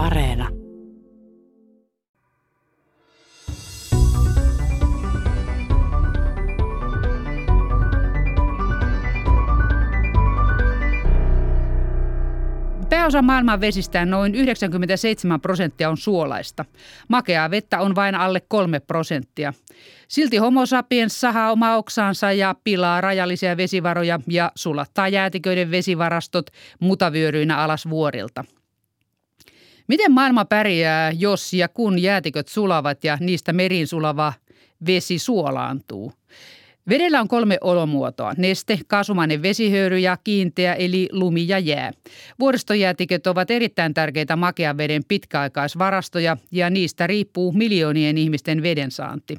Areena. Pääosa maailman vesistä, noin 97 prosenttia, on suolaista. Makeaa vettä on vain alle 3 prosenttia. Silti homo sapiens sahaa omaa oksaansa ja pilaa rajallisia vesivaroja ja sulattaa jäätiköiden vesivarastot mutavyöryinä alas vuorilta. Miten maailma pärjää, jos ja kun jäätiköt sulavat ja niistä meriin sulava vesi suolaantuu? Vedellä on kolme olomuotoa. Neste, kaasumainen vesihöyry ja kiinteä eli lumi ja jää. Vuoristojäätiköt ovat erittäin tärkeitä makean veden pitkäaikaisvarastoja ja niistä riippuu miljoonien ihmisten vedensaanti.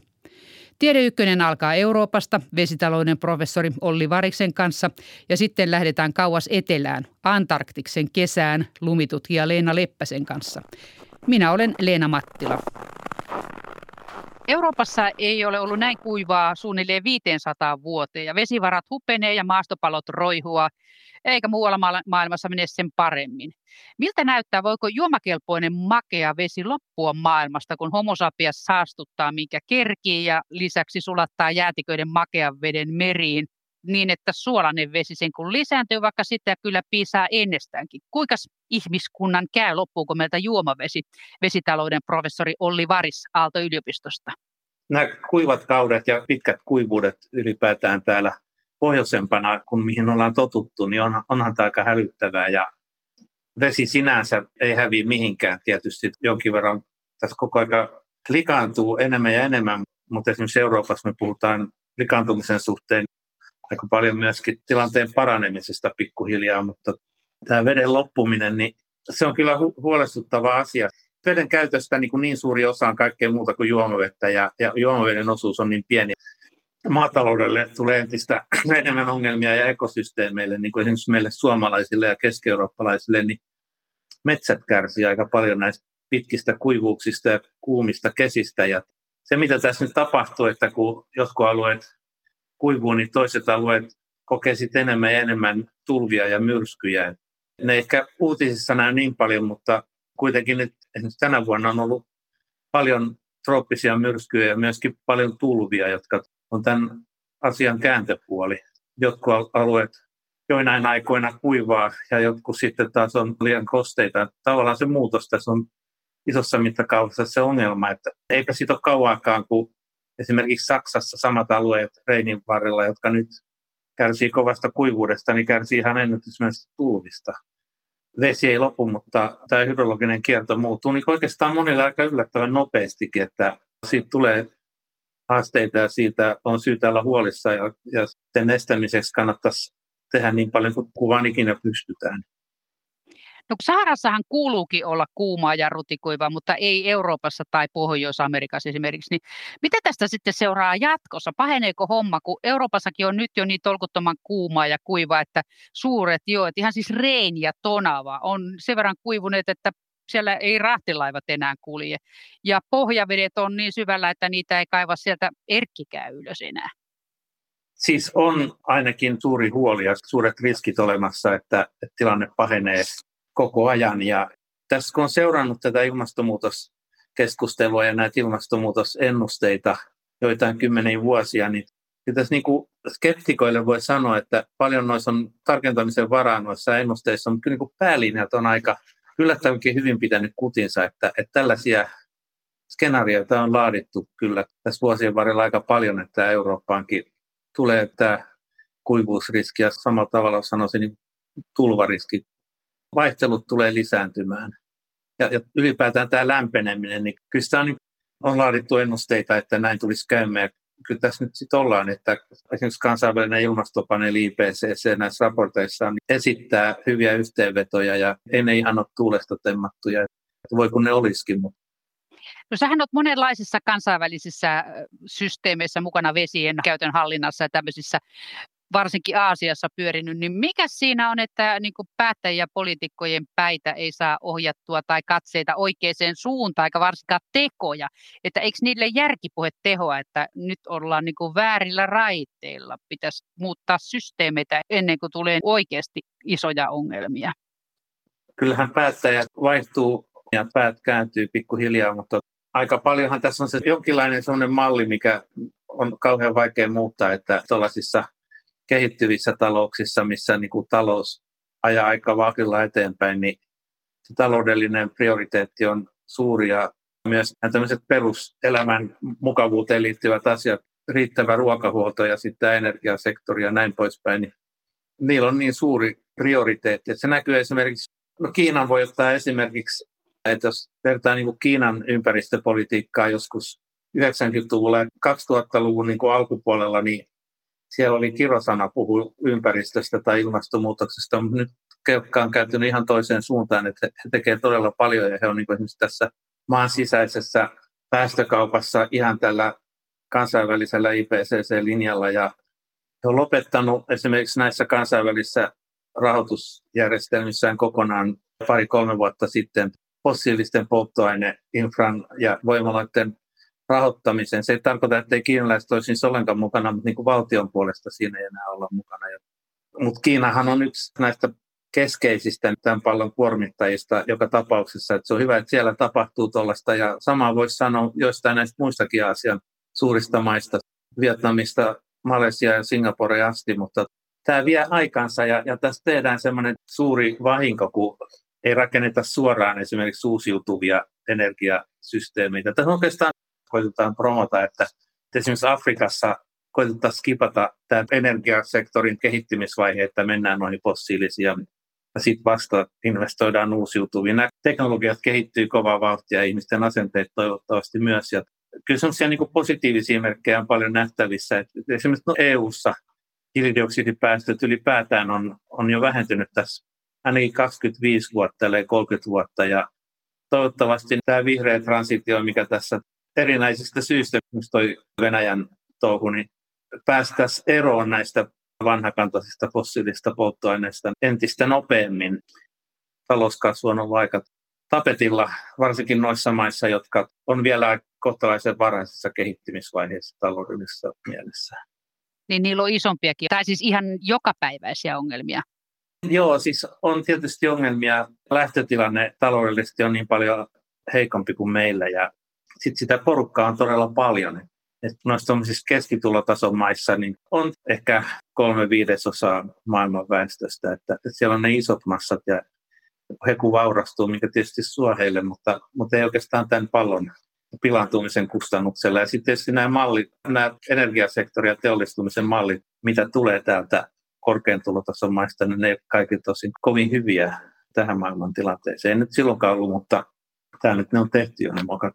Tiede Ykkönen alkaa Euroopasta vesitalouden professori Olli Variksen kanssa ja sitten lähdetään kauas etelään, Antarktiksen kesään lumitutkija Leena Leppäsen kanssa. Minä olen Leena Mattila. Euroopassa ei ole ollut näin kuivaa suunnilleen 500 vuoteen ja vesivarat hupenee ja maastopalot roihua, eikä muualla maailmassa mene sen paremmin. Miltä näyttää, voiko juomakelpoinen makea vesi loppua maailmasta, kun homo sapiens saastuttaa, minkä kerkii ja lisäksi sulattaa jäätiköiden makean veden meriin niin, että suolainen vesi sen kun lisääntyy, vaikka sitä kyllä piisaa ennestäänkin. Kuinka ihmiskunnan käy, loppuuko meiltä juomavesi? Vesitalouden professori Olli Varis Aalto-yliopistosta. Nämä kuivat kaudet ja pitkät kuivuudet ylipäätään täällä pohjoisempana, kun mihin ollaan totuttu, niin on, onhan tämä aika hälyttävää. Ja vesi sinänsä ei häviä mihinkään. Tietysti jonkin verran tässä koko aika likaantuu enemmän ja enemmän, mutta esimerkiksi Euroopassa me puhutaan likaantumisen suhteen aika paljon myöskin tilanteen paranemisesta pikkuhiljaa, mutta tämä veden loppuminen, niin se on kyllä hu- huolestuttava asia. Veden käytöstä niin, kuin niin suuri osa on kaikkea muuta kuin juomavettä ja, ja juomaveden osuus on niin pieni. Maataloudelle tulee entistä enemmän ongelmia ja ekosysteemeille, niin kuin esimerkiksi meille suomalaisille ja keski-eurooppalaisille, niin metsät kärsii aika paljon näistä pitkistä kuivuuksista ja kuumista kesistä. Ja se, mitä tässä nyt tapahtuu, että kun jotkut alueet kuivuu, niin toiset alueet kokee sitten enemmän ja enemmän tulvia ja myrskyjä. Ne ehkä uutisissa näy niin paljon, mutta kuitenkin nyt esimerkiksi tänä vuonna on ollut paljon trooppisia myrskyjä ja myöskin paljon tulvia, jotka on tämän asian kääntöpuoli. Jotkut alueet joinain aikoina kuivaa ja jotkut sitten taas on liian kosteita. Tavallaan se muutos tässä on isossa mittakaavassa se ongelma, että eipä siitä ole kauaakaan, kun esimerkiksi Saksassa samat alueet Reinin varrella, jotka nyt kärsii kovasta kuivuudesta, niin kärsii ihan ennätysmäisesti tulvista. Vesi ei lopu, mutta tämä hydrologinen kierto muuttuu niin oikeastaan monille aika yllättävän nopeastikin, että siitä tulee haasteita ja siitä on syytä olla huolissa ja, ja sen estämiseksi kannattaisi tehdä niin paljon kuin vaan ikinä pystytään. No Saharassahan kuuluukin olla kuumaa ja rutikuivaa, mutta ei Euroopassa tai Pohjois-Amerikassa esimerkiksi. Niin mitä tästä sitten seuraa jatkossa? Paheneeko homma, kun Euroopassakin on nyt jo niin tolkuttoman kuumaa ja kuivaa, että suuret joet, ihan siis Rein ja Tonava, on sen verran kuivuneet, että siellä ei rahtilaivat enää kulje. Ja pohjavedet on niin syvällä, että niitä ei kaiva sieltä erkkikään ylös enää. Siis on ainakin suuri huoli ja suuret riskit olemassa, että, tilanne pahenee koko ajan. Ja tässä kun on seurannut tätä ilmastonmuutoskeskustelua ja näitä ilmastonmuutosennusteita joitain kymmeniä vuosia, niin tässä niin kuin skeptikoille voi sanoa, että paljon noissa on tarkentamisen varaa noissa ennusteissa, mutta kyllä niin päälinjat on aika yllättävänkin hyvin pitänyt kutinsa, että, että tällaisia skenaarioita on laadittu kyllä tässä vuosien varrella aika paljon, että Eurooppaankin tulee tämä kuivuusriski ja samalla tavalla sanoisin niin tulvariski vaihtelut tulee lisääntymään. Ja, ja ylipäätään tämä lämpeneminen, niin kyllä sitä on, niin, on laadittu ennusteita, että näin tulisi käymään. Kyllä tässä nyt sitten ollaan, että esimerkiksi kansainvälinen ilmastopaneeli IPCC näissä raporteissa esittää hyviä yhteenvetoja ja ei ne ihan ole tuulesta temmattuja. Voi kun ne olisikin, mutta No sähän olet monenlaisissa kansainvälisissä systeemeissä mukana vesien käytön hallinnassa ja tämmöisissä varsinkin Aasiassa pyörinyt, niin mikä siinä on, että niin kuin päättäjien ja poliitikkojen päitä ei saa ohjattua tai katseita oikeaan suuntaan, eikä varsinkaan tekoja, että eikö niille järkipuhe tehoa, että nyt ollaan niin kuin väärillä raiteilla, pitäisi muuttaa systeemeitä ennen kuin tulee oikeasti isoja ongelmia? Kyllähän päättäjät vaihtuu ja päät kääntyy pikkuhiljaa, mutta aika paljonhan tässä on se jonkinlainen sellainen malli, mikä on kauhean vaikea muuttaa, että tuollaisissa kehittyvissä talouksissa, missä niin kuin talous ajaa aika vauhdilla eteenpäin, niin se taloudellinen prioriteetti on suuri ja myös tämmöiset peruselämän mukavuuteen liittyvät asiat, riittävä ruokahuolto ja sitten energiasektori ja näin poispäin, niin niillä on niin suuri prioriteetti. Että se näkyy esimerkiksi, no Kiinan voi ottaa esimerkiksi, että jos vertaa niin kuin Kiinan ympäristöpolitiikkaa joskus 90-luvulla ja 2000-luvun niin kuin alkupuolella, niin siellä oli kirosana puhu ympäristöstä tai ilmastonmuutoksesta, mutta nyt kelkka on kääntynyt ihan toiseen suuntaan, että he tekevät todella paljon ja he on niin esimerkiksi tässä maan sisäisessä päästökaupassa ihan tällä kansainvälisellä IPCC-linjalla ja he on lopettanut esimerkiksi näissä kansainvälisissä rahoitusjärjestelmissään kokonaan pari-kolme vuotta sitten fossiilisten polttoaineinfran ja voimaloiden rahoittamisen. Se ei tarkoita, että ei kiinalaiset olisi ollenkaan mukana, mutta niin kuin valtion puolesta siinä ei enää olla mukana. Mutta Kiinahan on yksi näistä keskeisistä tämän pallon kuormittajista joka tapauksessa. Että se on hyvä, että siellä tapahtuu tuollaista ja samaa voisi sanoa joistain näistä muistakin asian suurista maista, Vietnamista, Malesia ja Singapore asti, mutta tämä vie aikansa ja, ja tässä tehdään semmoinen suuri vahinko, kun ei rakenneta suoraan esimerkiksi uusiutuvia energiasysteemeitä. Tässä oikeastaan koitetaan promota, että esimerkiksi Afrikassa koitetaan skipata tämä energiasektorin kehittymisvaihe, että mennään noihin fossiilisiin ja sitten vasta investoidaan uusiutuviin. Nämä teknologiat kehittyy kovaa vauhtia ja ihmisten asenteet toivottavasti myös. Ja kyllä sellaisia niin positiivisia merkkejä on paljon nähtävissä. Että esimerkiksi no EU-ssa hiilidioksidipäästöt ylipäätään on, on jo vähentynyt tässä ainakin 25 vuotta, eli 30 vuotta. Ja toivottavasti tämä vihreä transitio, mikä tässä erinäisistä syistä, myös toi Venäjän touhu, niin päästäisiin eroon näistä vanhakantaisista fossiilista polttoaineista entistä nopeammin. Talouskasvu on ollut aika tapetilla, varsinkin noissa maissa, jotka on vielä kohtalaisen varhaisessa kehittymisvaiheessa taloudellisessa mielessä. Niin niillä on isompiakin, tai siis ihan jokapäiväisiä ongelmia. Joo, siis on tietysti ongelmia. Lähtötilanne taloudellisesti on niin paljon heikompi kuin meillä ja sitten sitä porukkaa on todella paljon. Et noissa keskitulotason maissa niin on ehkä kolme viidesosaa maailman väestöstä, että, siellä on ne isot massat ja he kun vaurastuu, mikä tietysti suo heille, mutta, mutta ei oikeastaan tämän pallon pilantumisen kustannuksella. Ja sitten tietysti nämä mallit, nämä energiasektori ja teollistumisen mallit, mitä tulee täältä korkean tulotason maista, niin ne kaikki tosin kovin hyviä tähän maailman tilanteeseen. Ei nyt silloinkaan ollut, mutta tämä nyt ne on tehty jo ne mokat.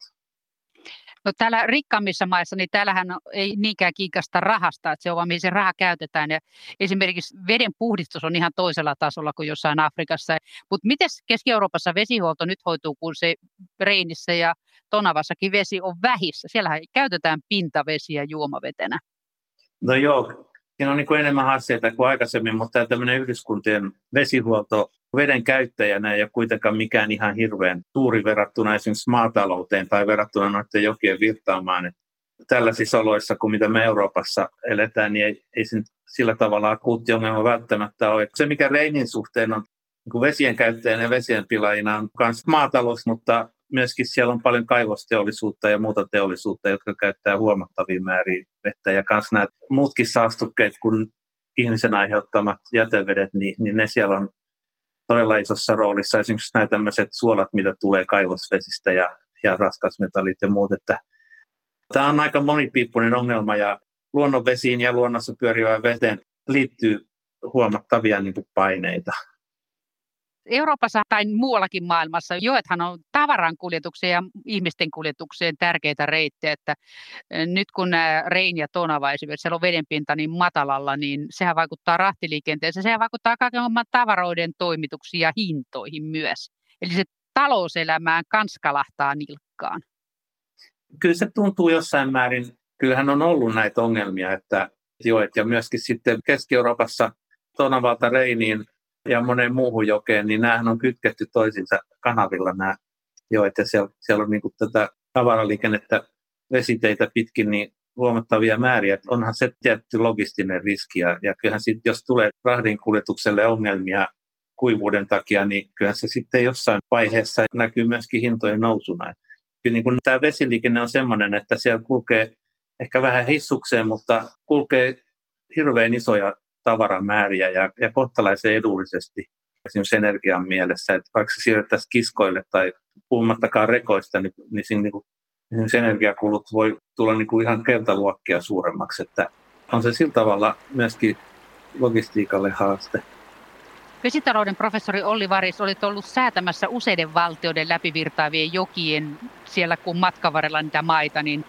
No täällä rikkaammissa maissa, niin täällähän ei niinkään kiikasta rahasta, että se on vaan mihin se raha käytetään. Ja esimerkiksi veden puhdistus on ihan toisella tasolla kuin jossain Afrikassa. Mutta miten Keski-Euroopassa vesihuolto nyt hoituu, kun se Reinissä ja Tonavassakin vesi on vähissä? Siellähän käytetään pintavesiä juomavetenä. No joo, siinä on niin kuin enemmän haasteita kuin aikaisemmin, mutta tämmöinen yhdyskuntien vesihuolto veden käyttäjänä ei ole kuitenkaan mikään ihan hirveän suuri verrattuna esimerkiksi maatalouteen tai verrattuna noiden jokien virtaamaan. Tällaisissa oloissa kuin mitä me Euroopassa eletään, niin ei, ei sen sillä tavalla akuutti ongelma välttämättä ole. Se, mikä Reinin suhteen on niin vesien käyttäjänä ja vesien pilaajina on myös maatalous, mutta myöskin siellä on paljon kaivosteollisuutta ja muuta teollisuutta, jotka käyttää huomattavia määriä vettä. Ja myös nämä muutkin saastukkeet kuin ihmisen aiheuttamat jätevedet, niin, niin ne siellä on todella isossa roolissa. Esimerkiksi nämä tämmöiset suolat, mitä tulee kaivosvesistä ja, ja raskasmetallit ja muut. Että tämä on aika monipiippunen ongelma ja luonnonvesiin ja luonnossa pyörivään veteen liittyy huomattavia niin paineita. Euroopassa tai muuallakin maailmassa joethan on tavaran kuljetukseen ja ihmisten kuljetukseen tärkeitä reittejä, että nyt kun Rein ja Tonava esimerkiksi, siellä on vedenpinta niin matalalla, niin sehän vaikuttaa rahtiliikenteeseen, sehän vaikuttaa kaiken tavaroiden toimituksiin ja hintoihin myös. Eli se talouselämään kanskalahtaa nilkkaan. Kyllä se tuntuu jossain määrin, kyllähän on ollut näitä ongelmia, että joet ja myöskin sitten Keski-Euroopassa Tonavalta Reiniin ja moneen muuhun jokeen, niin näähän on kytketty toisinsa kanavilla nämä joet, ja siellä, siellä on niin tätä tavaraliikennettä vesiteitä pitkin niin huomattavia määriä. Että onhan se tietty logistinen riski, ja, ja kyllähän sitten, jos tulee rahdin kuljetukselle ongelmia kuivuuden takia, niin kyllä se sitten jossain vaiheessa näkyy myöskin hintojen nousuna. Kyllä niin kuin tämä vesiliikenne on sellainen, että siellä kulkee ehkä vähän hissukseen, mutta kulkee hirveän isoja tavaramääriä ja, ja kohtalaisen edullisesti esimerkiksi energian mielessä. Että vaikka se siirrettäisiin kiskoille tai puhumattakaan rekoista, niin, niin siinä niin kuin, esimerkiksi energiakulut voi tulla niin kuin ihan kertaluokkia suuremmaksi. Että on se sillä tavalla myöskin logistiikalle haaste. Vesitalouden professori Olli Varis, olit ollut säätämässä useiden valtioiden läpivirtaavien jokien siellä kun matkavarella niitä maita, niin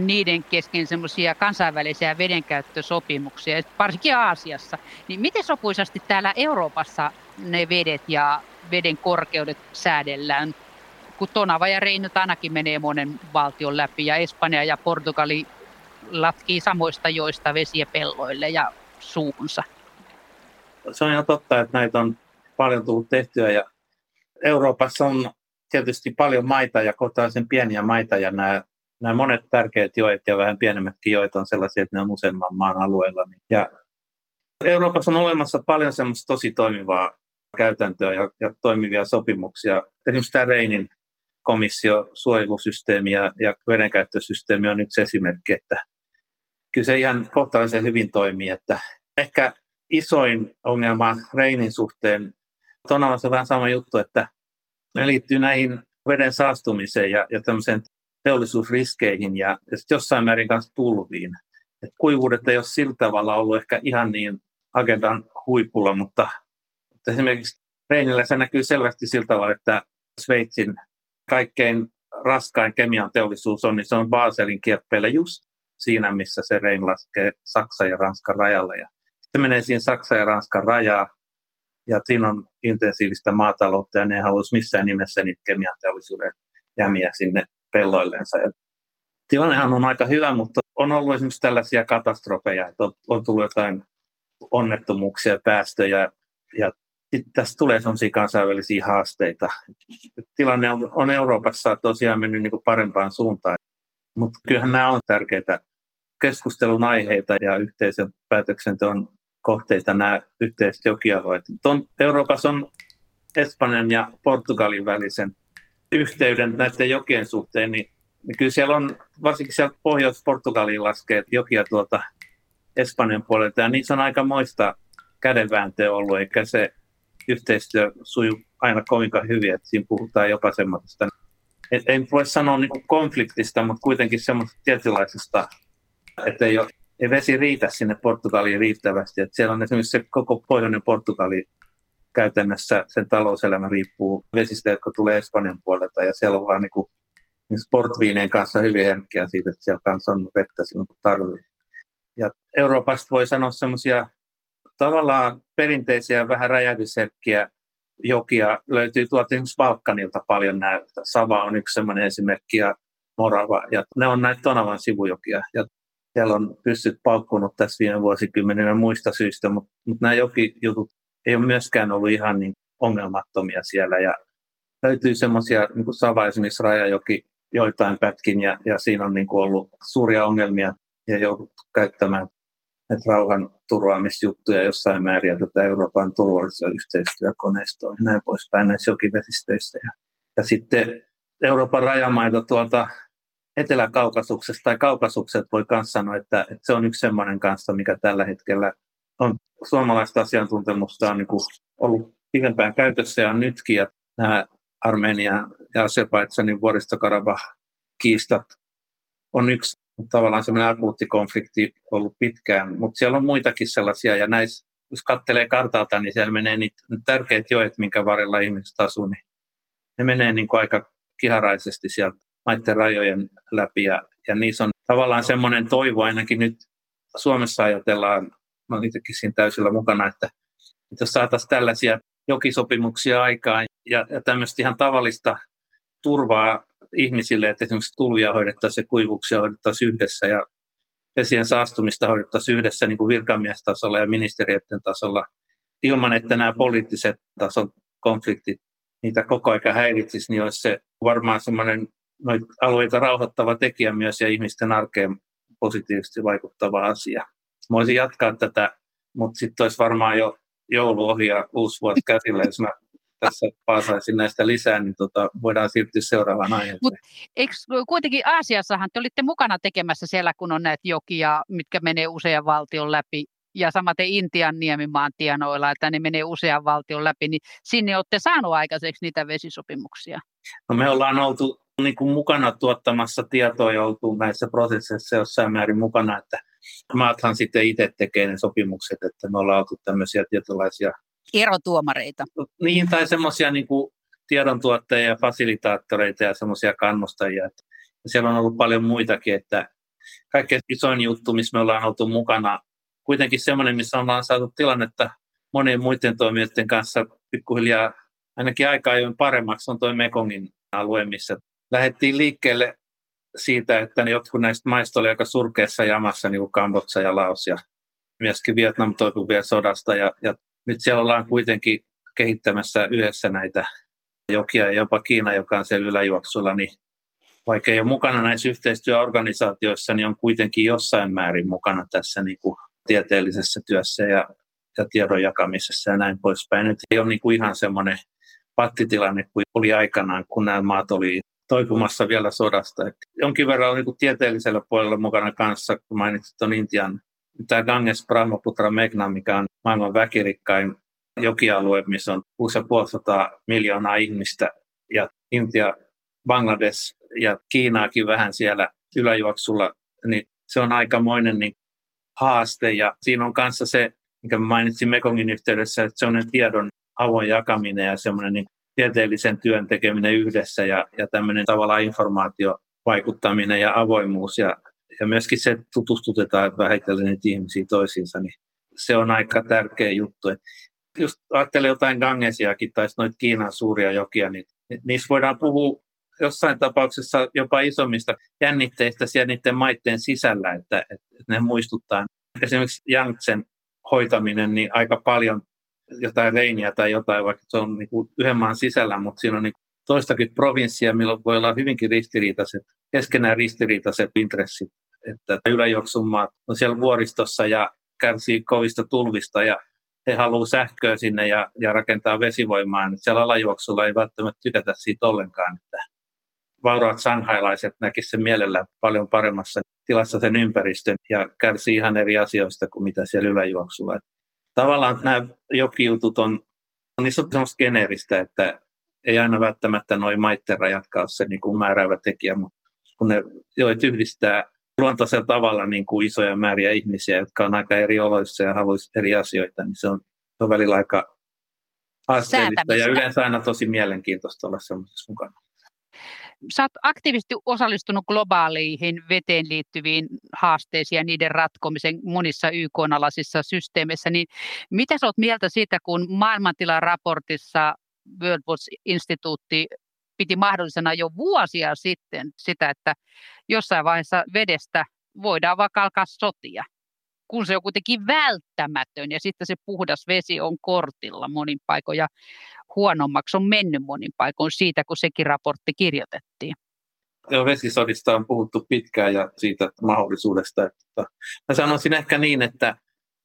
niiden kesken semmoisia kansainvälisiä vedenkäyttösopimuksia, varsinkin Aasiassa. Niin miten sopuisasti täällä Euroopassa ne vedet ja veden korkeudet säädellään? Kun Tonava ja Reino ainakin menee monen valtion läpi ja Espanja ja Portugali latkii samoista joista vesiä pelloille ja suuhunsa se on ihan totta, että näitä on paljon tullut tehtyä ja Euroopassa on tietysti paljon maita ja kohtalaisen pieniä maita ja nämä, nämä monet tärkeät joet ja vähän pienemmätkin joet on sellaisia, että ne on useamman maan alueella. Ja Euroopassa on olemassa paljon semmoista tosi toimivaa käytäntöä ja, ja toimivia sopimuksia. Esimerkiksi tämä Reinin komissio, suojelusysteemi ja, ja vedenkäyttösysteemi on yksi esimerkki, että kyllä se ihan kohtalaisen hyvin toimii. Että ehkä isoin ongelma Reinin suhteen. On vähän sama juttu, että ne liittyy näihin veden saastumiseen ja, ja tämmöiseen teollisuusriskeihin ja, ja jossain määrin kanssa tulviin. Et kuivuudet ei ole sillä tavalla ollut ehkä ihan niin agendan huipulla, mutta, mutta esimerkiksi Reinillä se näkyy selvästi sillä tavalla, että Sveitsin kaikkein raskain kemian teollisuus on, niin se on Baselin kieppeillä just siinä, missä se Rein laskee Saksan ja Ranskan rajalle. Ja se menee siinä Saksan ja Ranskan rajaa, ja siinä on intensiivistä maataloutta, ja ne haluaisi missään nimessä niitä kemianteollisuuden jämiä sinne pelloilleensa. Ja tilannehan on aika hyvä, mutta on ollut esimerkiksi tällaisia katastrofeja, että on, on tullut jotain onnettomuuksia, päästöjä, ja tässä tulee sellaisia kansainvälisiä haasteita. Tilanne on, on Euroopassa tosiaan mennyt niin kuin parempaan suuntaan, mutta kyllähän nämä on tärkeitä keskustelun aiheita ja yhteisen päätöksenteon kohteita nämä yhteiset jokialueet. Euroopassa on Espanjan ja Portugalin välisen yhteyden näiden jokien suhteen, niin, niin kyllä siellä on, varsinkin siellä Pohjois-Portugaliin laskee jokia tuolta Espanjan puolelta, ja niissä on aika moista kädenvääntöä ollut, eikä se yhteistyö suju aina kovinkaan hyvin, että siinä puhutaan jopa semmoista, en voi sanoa niin konfliktista, mutta kuitenkin semmoista tietynlaisesta, että ei ole ei vesi riitä sinne Portugaliin riittävästi. että siellä on esimerkiksi se koko pohjoinen Portugali käytännössä, sen talouselämä riippuu vesistä, jotka tulee Espanjan puolelta, ja siellä on vaan niin kuin, niin sportviineen kanssa hyvin herkkiä siitä, että siellä kanssa on vettä silloin, kun tarvii. Ja Euroopasta voi sanoa semmoisia tavallaan perinteisiä, vähän räjähdysherkkiä jokia löytyy tuolta esimerkiksi Balkanilta paljon näitä. Sava on yksi semmoinen esimerkki ja Morava, ja ne on näitä Tonavan sivujokia. Ja siellä on pyssyt paukkunut tässä viime vuosikymmeninä muista syistä, mutta, mutta nämä jokijutut ei ole myöskään ollut ihan niin ongelmattomia siellä. Ja löytyy semmoisia, niin kuin Sava esimerkiksi Rajajoki joitain pätkin, ja, ja siinä on niin kuin ollut suuria ongelmia ja jouduttu käyttämään näitä rauhan turvaamisjuttuja jossain määrin ja tätä Euroopan turvallisuus- ja yhteistyökoneistoa ja näin poispäin näissä jokivesistöissä. Ja, ja sitten Euroopan rajamaita tuolta Etelä-Kaukasuksesta tai Kaukasukset voi myös sanoa, että, että se on yksi sellainen kanssa, mikä tällä hetkellä on suomalaista asiantuntemusta on niin kuin ollut pidempään käytössä ja nytkin, ja nämä Armenia ja Azerbaidsanin vuoristokarabah-kiistat on yksi tavallaan semmoinen akuutti konflikti ollut pitkään, mutta siellä on muitakin sellaisia, ja näissä, jos katselee kartalta, niin siellä menee niitä tärkeät joet, minkä varrella ihmiset asuu, niin ne menee niin kuin aika kiharaisesti sieltä maiden rajojen läpi. Ja, ja niissä on tavallaan semmoinen toivo, ainakin nyt Suomessa ajatellaan, mä olen itsekin siinä täysillä mukana, että, että jos saataisiin tällaisia jokisopimuksia aikaan ja, ja tämmöistä ihan tavallista turvaa ihmisille, että esimerkiksi tulvia hoidettaisiin ja kuivuksia hoidettaisiin yhdessä ja vesien saastumista hoidettaisiin yhdessä niin kuin virkamiestasolla ja ministeriöiden tasolla ilman, että nämä poliittiset tason konfliktit niitä koko ajan häiritsisi, niin olisi se varmaan semmoinen noita alueita rauhoittava tekijä myös ja ihmisten arkeen positiivisesti vaikuttava asia. Mä voisin jatkaa tätä, mutta sitten olisi varmaan jo joulu ohi ja uusi vuosi käsillä, jos mä tässä paasaisin näistä lisää, niin tota, voidaan siirtyä seuraavaan aiheeseen. Mut eikö kuitenkin Aasiassahan te olitte mukana tekemässä siellä, kun on näitä jokia, mitkä menee usean valtion läpi, ja samaten Intian niemimaan tienoilla, että ne menee usean valtion läpi, niin sinne olette saanut aikaiseksi niitä vesisopimuksia? No me ollaan oltu niin kuin mukana tuottamassa tietoa ja oltu näissä prosesseissa jossain määrin mukana, että maathan sitten itse tekee ne sopimukset, että me ollaan oltu tämmöisiä tietynlaisia erotuomareita. Niin, tai semmoisia niin tiedontuottajia ja fasilitaattoreita ja semmoisia kannustajia. Ja siellä on ollut paljon muitakin, että kaikkein isoin juttu, missä me ollaan oltu mukana, kuitenkin semmoinen, missä ollaan saatu tilannetta monien muiden toimijoiden kanssa pikkuhiljaa ainakin aika ajoin paremmaksi, on tuo Mekongin alue, missä lähdettiin liikkeelle siitä, että ne jotkut näistä maista oli aika surkeassa jamassa, niin kuin Kambodsa ja Laos ja myöskin Vietnam toipui vielä sodasta. Ja, ja nyt siellä ollaan kuitenkin kehittämässä yhdessä näitä jokia ja jopa Kiina, joka on siellä yläjuoksulla, niin vaikka ei ole mukana näissä yhteistyöorganisaatioissa, niin on kuitenkin jossain määrin mukana tässä niin kuin tieteellisessä työssä ja, ja tiedon jakamisessa ja näin poispäin. Nyt ei ole niin kuin ihan semmoinen pattitilanne kuin oli aikanaan, kun nämä maat oli toipumassa vielä sodasta. Et jonkin verran on niin tieteellisellä puolella mukana kanssa, kun mainitsit tuon Intian, tämä Ganges Brahmaputra Megna, mikä on maailman väkirikkain jokialue, missä on 6500 miljoonaa ihmistä, ja Intia, Bangladesh ja Kiinaakin vähän siellä yläjuoksulla, niin se on aikamoinen niin haaste, ja siinä on kanssa se, mikä mainitsin Mekongin yhteydessä, että se on tiedon avoin jakaminen ja semmoinen niin tieteellisen työn tekeminen yhdessä ja, ja tämmöinen tavallaan informaatiovaikuttaminen ja avoimuus ja, ja myöskin se, että tutustutetaan vähitellen niitä ihmisiä toisiinsa, niin se on aika tärkeä juttu. Et just ajattelee jotain Gangesiakin tai noita Kiinan suuria jokia, niin niissä voidaan puhua jossain tapauksessa jopa isommista jännitteistä siellä niiden maiden sisällä, että, että ne muistuttaa. Esimerkiksi Yangtsen hoitaminen, niin aika paljon jotain reiniä tai jotain, vaikka se on niin kuin yhden maan sisällä, mutta siinä on niin toistakin provinssia, milloin voi olla hyvinkin ristiriitaiset, keskenään ristiriitaiset intressit. Että yläjuoksun maat on siellä vuoristossa ja kärsii kovista tulvista ja he haluavat sähköä sinne ja, ja rakentaa vesivoimaa. Nyt siellä alajuoksulla ei välttämättä tykätä siitä ollenkaan. Että vauraat sanghailaiset näkisivät sen mielellä paljon paremmassa tilassa sen ympäristön ja kärsii ihan eri asioista kuin mitä siellä yläjuoksulla tavallaan nämä jokijutut on, niissä on semmoista geneeristä, että ei aina välttämättä noin maitten rajatkaan ole se niin kuin määräävä tekijä, mutta kun ne joit yhdistää luontaisella tavalla niin kuin isoja määriä ihmisiä, jotka on aika eri oloissa ja haluaisivat eri asioita, niin se on, se on välillä aika haasteellista. Ja yleensä aina tosi mielenkiintoista olla semmoisessa mukana sä oot aktiivisesti osallistunut globaaliin veteen liittyviin haasteisiin ja niiden ratkomisen monissa YK-alaisissa systeemeissä, niin mitä sä oot mieltä siitä, kun maailmantilan raportissa World Watch Instituutti piti mahdollisena jo vuosia sitten sitä, että jossain vaiheessa vedestä voidaan vaikka alkaa sotia, kun se on kuitenkin välttämätön ja sitten se puhdas vesi on kortilla monin paikoin. Ja huonommaksi on mennyt monin paikoin siitä, kun sekin raportti kirjoitettiin. Joo, vesisodista on puhuttu pitkään ja siitä mahdollisuudesta. Että mä sanoisin ehkä niin, että,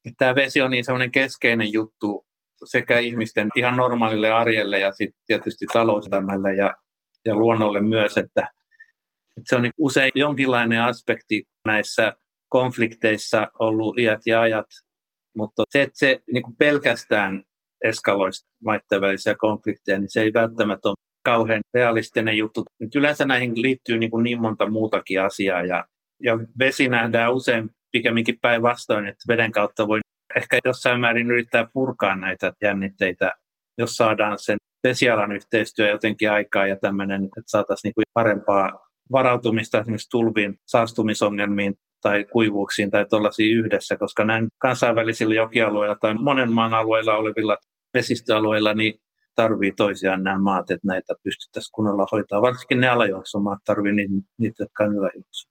että tämä vesi on niin semmoinen keskeinen juttu sekä ihmisten ihan normaalille arjelle ja sitten tietysti talouselämälle ja, ja luonnolle myös, että, että se on niin usein jonkinlainen aspekti näissä konflikteissa ollut iät ja ajat, mutta se, että se niin kuin pelkästään eskaloisi maiden välisiä konflikteja, niin se ei välttämättä ole kauhean realistinen juttu. Nyt yleensä näihin liittyy niin, kuin niin monta muutakin asiaa ja, ja vesi nähdään usein pikemminkin päinvastoin, että veden kautta voi ehkä jossain määrin yrittää purkaa näitä jännitteitä, jos saadaan sen vesialan yhteistyö jotenkin aikaa ja tämmöinen, että saataisiin niin kuin parempaa varautumista esimerkiksi tulviin, saastumisongelmiin tai kuivuuksiin tai tuollaisiin yhdessä, koska näin kansainvälisillä jokialueilla tai monen maan alueilla olevilla vesistöalueilla, niin tarvii toisiaan nämä maat, että näitä pystyttäisiin kunnolla hoitaa. Varsinkin ne alajuoksumaat tarvii niitä, niitä jotka.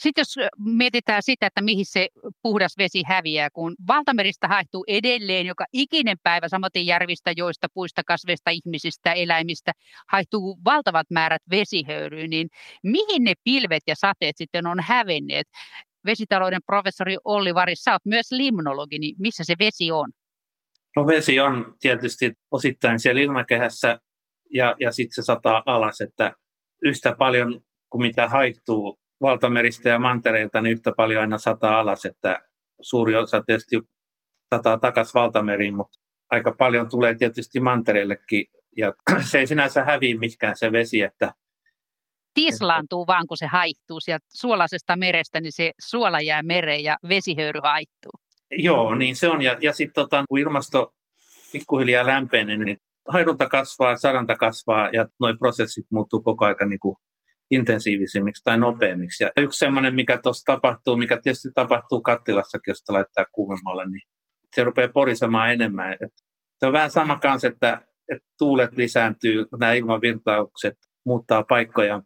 Sitten jos mietitään sitä, että mihin se puhdas vesi häviää, kun valtameristä haehtuu edelleen joka ikinen päivä, samoin järvistä, joista, puista, kasveista, ihmisistä, eläimistä, haehtuu valtavat määrät vesihöyryyn, niin mihin ne pilvet ja sateet sitten on hävenneet? Vesitalouden professori Olli Varis, sä oot myös limnologi, niin missä se vesi on? No vesi on tietysti osittain siellä ilmakehässä ja, ja sitten se sataa alas, että yhtä paljon kuin mitä haittuu valtameristä ja mantereilta, niin yhtä paljon aina sataa alas, että suuri osa tietysti sataa takaisin valtameriin, mutta aika paljon tulee tietysti mantereillekin ja se ei sinänsä häviä mikään se vesi, että tislaantuu vaan, kun se haihtuu sieltä suolaisesta merestä, niin se suola jää mereen ja vesihöyry haihtuu. Joo, niin se on. Ja, ja sitten tota, kun ilmasto pikkuhiljaa lämpenee, niin haidunta kasvaa, sadanta kasvaa ja nuo prosessit muuttuu koko ajan niin kuin intensiivisemmiksi tai nopeammiksi. Ja yksi sellainen, mikä tuossa tapahtuu, mikä tietysti tapahtuu kattilassakin, jos laittaa kuumemmalle, niin se rupeaa porisemaan enemmän. Et se on vähän sama kanssa, että, että tuulet lisääntyy, nämä ilmavirtaukset muuttaa paikkoja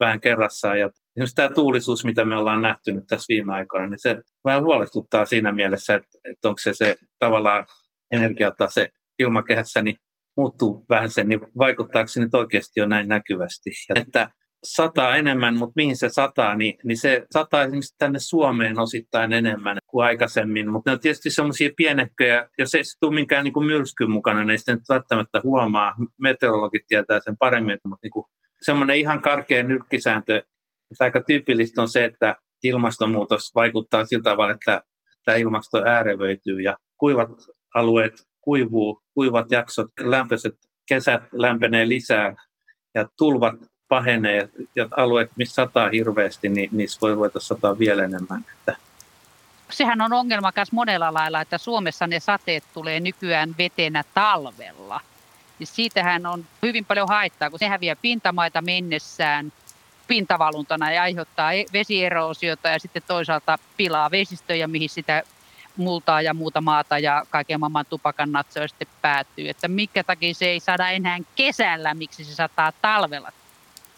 vähän kerrassaan. Ja just tämä tuulisuus, mitä me ollaan nähty nyt tässä viime aikoina, niin se vähän huolestuttaa siinä mielessä, että, että onko se, se tavallaan energiatase ilmakehässä, niin muuttuu vähän sen, niin vaikuttaako se nyt oikeasti jo näin näkyvästi. Ja että sataa enemmän, mutta mihin se sataa, niin, niin se sataa esimerkiksi tänne Suomeen osittain enemmän kuin aikaisemmin. Mutta ne on tietysti semmoisia pienehköjä, jos ei se tule minkään niin myrskyn mukana, niin nyt välttämättä huomaa. Meteorologit tietää sen paremmin, mutta niin semmoinen ihan karkea nyrkkisääntö, aika tyypillistä on se, että ilmastonmuutos vaikuttaa sillä tavalla, että tämä ilmasto äärevöityy ja kuivat alueet kuivuu, kuivat jaksot, lämpöiset kesät lämpenee lisää ja tulvat pahenee ja alueet, missä sataa hirveästi, niin niissä voi ruveta sataa vielä enemmän. Sehän on ongelma myös monella lailla, että Suomessa ne sateet tulee nykyään vetenä talvella. Niin siitähän on hyvin paljon haittaa, kun se häviää pintamaita mennessään pintavaluntana ja aiheuttaa e-, vesieroosiota ja sitten toisaalta pilaa vesistöjä, mihin sitä multaa ja muuta maata ja kaiken maailman tupakan natsoja sitten päättyy. Että mikä takia se ei saada enää kesällä, miksi se sataa talvella?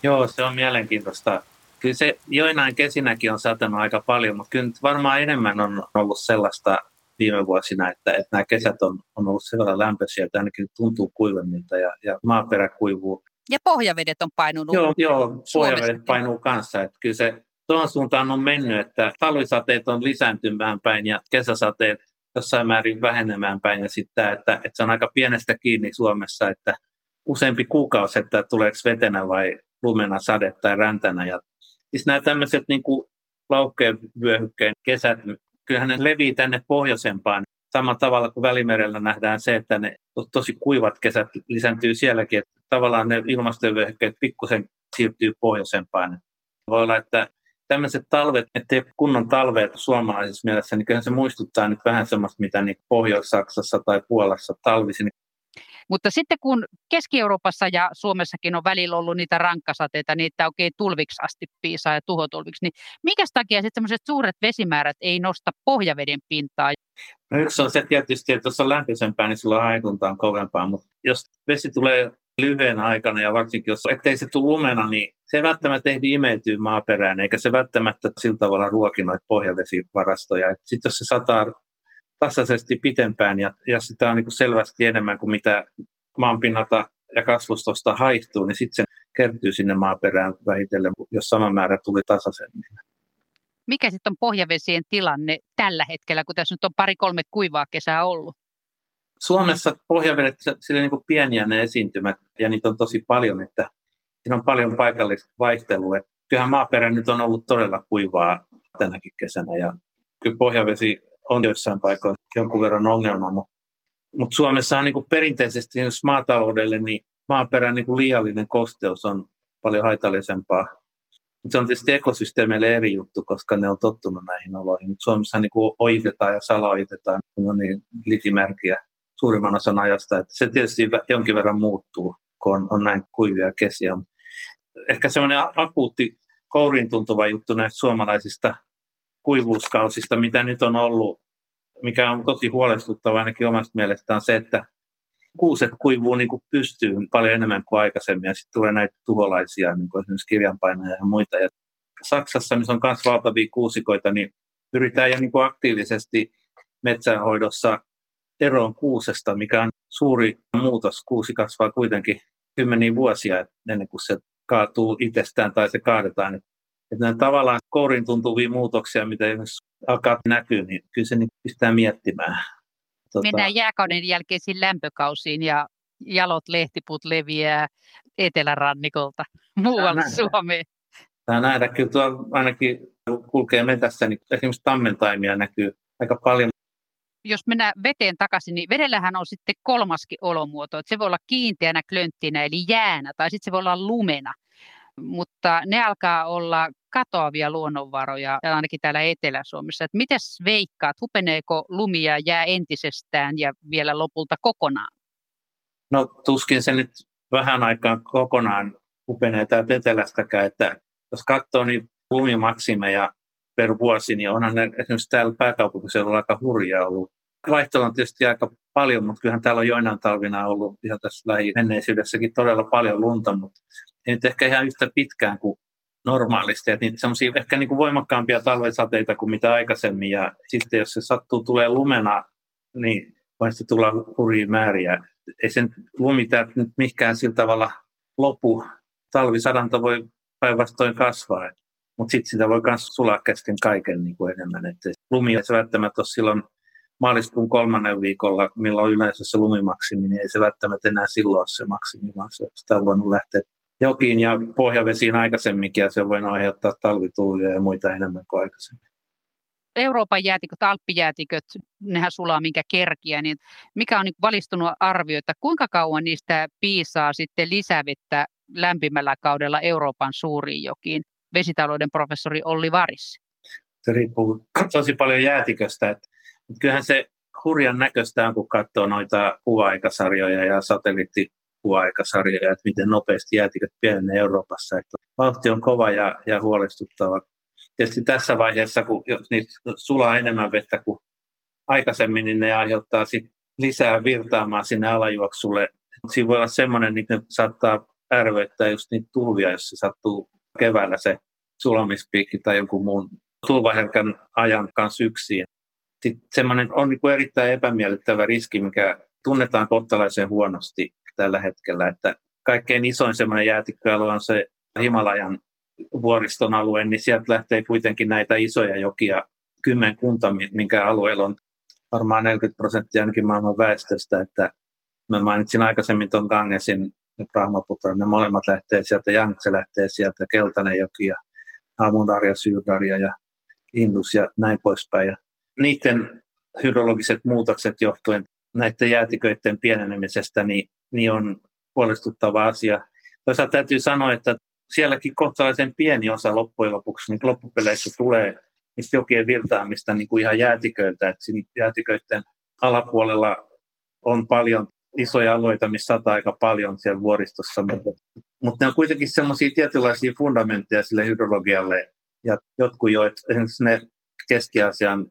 Joo, se on mielenkiintoista. Kyllä se joinain kesinäkin on satanut aika paljon, mutta kyllä varmaan enemmän on ollut sellaista viime vuosina, että, että nämä kesät on, on ollut sen verran lämpöisiä, että ainakin tuntuu kuivemmilta ja, ja maaperä kuivuu. Ja pohjavedet on painunut Joo, joo pohjavedet painuu kanssa. Että kyllä se tuohon suuntaan on mennyt, että talvisateet on lisääntymään päin ja kesäsateet jossain määrin vähenemään päin. Ja sitten että, että se on aika pienestä kiinni Suomessa, että useampi kuukausi, että tuleeko vetenä vai lumena, sade tai räntänä. Ja siis nämä tämmöiset niin laukkeen vyöhykkeen kesät, kyllähän ne levii tänne pohjoisempaan. Samalla tavalla kuin Välimerellä nähdään se, että ne tosi kuivat kesät lisääntyy sielläkin, että tavallaan ne ilmastovyöhykkeet pikkusen siirtyy pohjoisempaan. Voi olla, että tämmöiset talvet, ettei kunnon talveet suomalaisessa mielessä, niin kyllä se muistuttaa nyt vähän semmoista, mitä niin Pohjois-Saksassa tai Puolassa talvisin. Mutta sitten kun Keski-Euroopassa ja Suomessakin on välillä ollut niitä rankkasateita, niitä oikein tulviksi asti piisaa ja tuhotulviksi, niin mikä takia sitten semmoiset suuret vesimäärät ei nosta pohjaveden pintaa? No yksi on se tietysti, että jos on lämpöisempää, niin silloin haikunta on kovempaa, mutta jos vesi tulee lyhyen aikana ja varsinkin jos ettei se tule lumena, niin se ei välttämättä ehdi imeytyä maaperään, eikä se välttämättä sillä tavalla ruoki noita pohjavesivarastoja. Sitten jos se sataa tasaisesti pitempään ja, ja sitä on niin kuin selvästi enemmän kuin mitä maanpinnalta ja kasvustosta haihtuu, niin sitten se kertyy sinne maaperään vähitellen, jos sama määrä tuli tasaisemmin. Mikä sitten on pohjavesien tilanne tällä hetkellä, kun tässä nyt on pari-kolme kuivaa kesää ollut? Suomessa pohjavedet, sillä niin kuin pieniä ne esiintymät, ja niitä on tosi paljon, että siinä on paljon paikallista vaihtelua. Kyllähän maaperä nyt on ollut todella kuivaa tänäkin kesänä, ja kyllä pohjavesi on joissain paikoissa jonkun verran ongelma, mutta, mutta Suomessa on niin perinteisesti, jos maataloudelle, niin maaperän niin liiallinen kosteus on paljon haitallisempaa. Se on tietysti ekosysteemeille eri juttu, koska ne on tottunut näihin oloihin. Mutta Suomessa niin oitetaan ja salaoitetaan, on niin litimärkiä suurimman osan ajasta. Että se tietysti jonkin verran muuttuu, kun on, on näin kuivia kesiä. Ehkä semmoinen akuutti kouriin tuntuva juttu näistä suomalaisista kuivuuskausista, mitä nyt on ollut, mikä on tosi huolestuttava ainakin omasta mielestään, se, että kuuset kuivuu niin kuin pystyyn paljon enemmän kuin aikaisemmin, ja sitten tulee näitä tuholaisia, niin kuin esimerkiksi kirjanpainoja ja muita. Ja Saksassa, missä on myös valtavia kuusikoita, niin pyritään jo niin kuin aktiivisesti metsänhoidossa eroon kuusesta, mikä on suuri muutos. Kuusi kasvaa kuitenkin kymmeniä vuosia ennen kuin se kaatuu itsestään tai se kaadetaan. Että nämä tavallaan kourin tuntuvia muutoksia, mitä esimerkiksi alkaa näkyä, niin kyllä se niin pistää miettimään. tota... Mennään jääkauden jälkeisiin lämpökausiin ja jalot lehtiput leviää etelärannikolta muualle Suomeen. Tämä nähdä kyllä tuo ainakin kulkee metässä, niin esimerkiksi tammentaimia näkyy aika paljon. Jos mennään veteen takaisin, niin vedellähän on sitten kolmaskin olomuoto. Että se voi olla kiinteänä klönttinä eli jäänä tai sitten se voi olla lumena. Mutta ne alkaa olla katoavia luonnonvaroja, ainakin täällä Etelä-Suomessa. Miten veikkaat, hupeneeko lumia jää entisestään ja vielä lopulta kokonaan? No tuskin se nyt vähän aikaa kokonaan hupenee täältä etelästäkään, että jos katsoo niin lumimaksimeja per vuosi, niin onhan ne esimerkiksi täällä pääkaupunkiseudulla aika hurjaa ollut. Vaihtelua on tietysti aika paljon, mutta kyllähän täällä on joinain talvina ollut ihan tässä lähimenneisyydessäkin todella paljon lunta, mutta ei nyt ehkä ihan yhtä pitkään kuin normaalisti. Että niitä semmoisia ehkä niin kuin voimakkaampia talvesateita kuin mitä aikaisemmin. Ja sitten jos se sattuu tulee lumena, niin voi sitten tulla hurjia määriä. Ei sen lumi nyt mihinkään sillä tavalla lopu. Talvisadanta voi päinvastoin kasvaa. Mutta sitten sitä voi myös sulaa kesken kaiken niin kuin enemmän. Et lumi ei se välttämättä ole silloin maaliskuun kolmannen viikolla, milloin yleensä se lumimaksimi, niin ei se välttämättä enää silloin ole se maksimi, vaan se, on voinut lähteä jokiin ja pohjavesiin aikaisemminkin ja se voi aiheuttaa talvituulia ja muita enemmän kuin aikaisemmin. Euroopan jäätiköt, alppijäätiköt, nehän sulaa minkä kerkiä, niin mikä on niin valistunut arvio, että kuinka kauan niistä piisaa sitten lisävettä lämpimällä kaudella Euroopan suuriin jokiin? Vesitalouden professori Olli Varis. Se riippuu tosi paljon jäätiköstä. Että kyllähän se hurjan näköistä on, kun katsoo noita kuva-aikasarjoja ja satelliittikuva-aikasarjoja, että miten nopeasti jäätiköt pienenee Euroopassa. Että vauhti on kova ja, ja huolestuttava. Tietysti tässä vaiheessa, kun jos niitä sulaa enemmän vettä kuin aikaisemmin, niin ne aiheuttaa sit lisää virtaamaan sinne alajuoksulle. Siinä voi olla semmoinen, että ne saattaa ärvöittää just niitä tulvia, jos se sattuu keväällä se sulamispiikki tai jonkun muun tulvaherkän ajan kanssa yksin. Sitten semmoinen on niin kuin erittäin epämiellyttävä riski, mikä tunnetaan kohtalaisen huonosti tällä hetkellä, että kaikkein isoin semmoinen jäätikköalue on se Himalajan vuoriston alue, niin sieltä lähtee kuitenkin näitä isoja jokia kymmenkunta, minkä alueella on varmaan 40 prosenttia ainakin maailman väestöstä, että mä mainitsin aikaisemmin tuon Gangesin ja Brahmaputra, ne molemmat lähtee sieltä, Yangtze lähtee sieltä, Keltainen joki ja Amudarja, Syydarja ja Indus ja näin poispäin. Ja niiden hydrologiset muutokset johtuen näiden jäätiköiden pienenemisestä niin, niin on huolestuttava asia. Toisaalta täytyy sanoa, että sielläkin kohtalaisen pieni osa loppujen lopuksi niin loppupeleissä tulee niistä jokien virtaamista niin kuin ihan jäätiköiltä. Että jäätiköiden alapuolella on paljon isoja alueita, missä sataa aika paljon siellä vuoristossa, mutta, mutta ne on kuitenkin semmoisia tietynlaisia fundamentteja sille hydrologialle, ja jotkut joet, esimerkiksi ne Keski-Aasian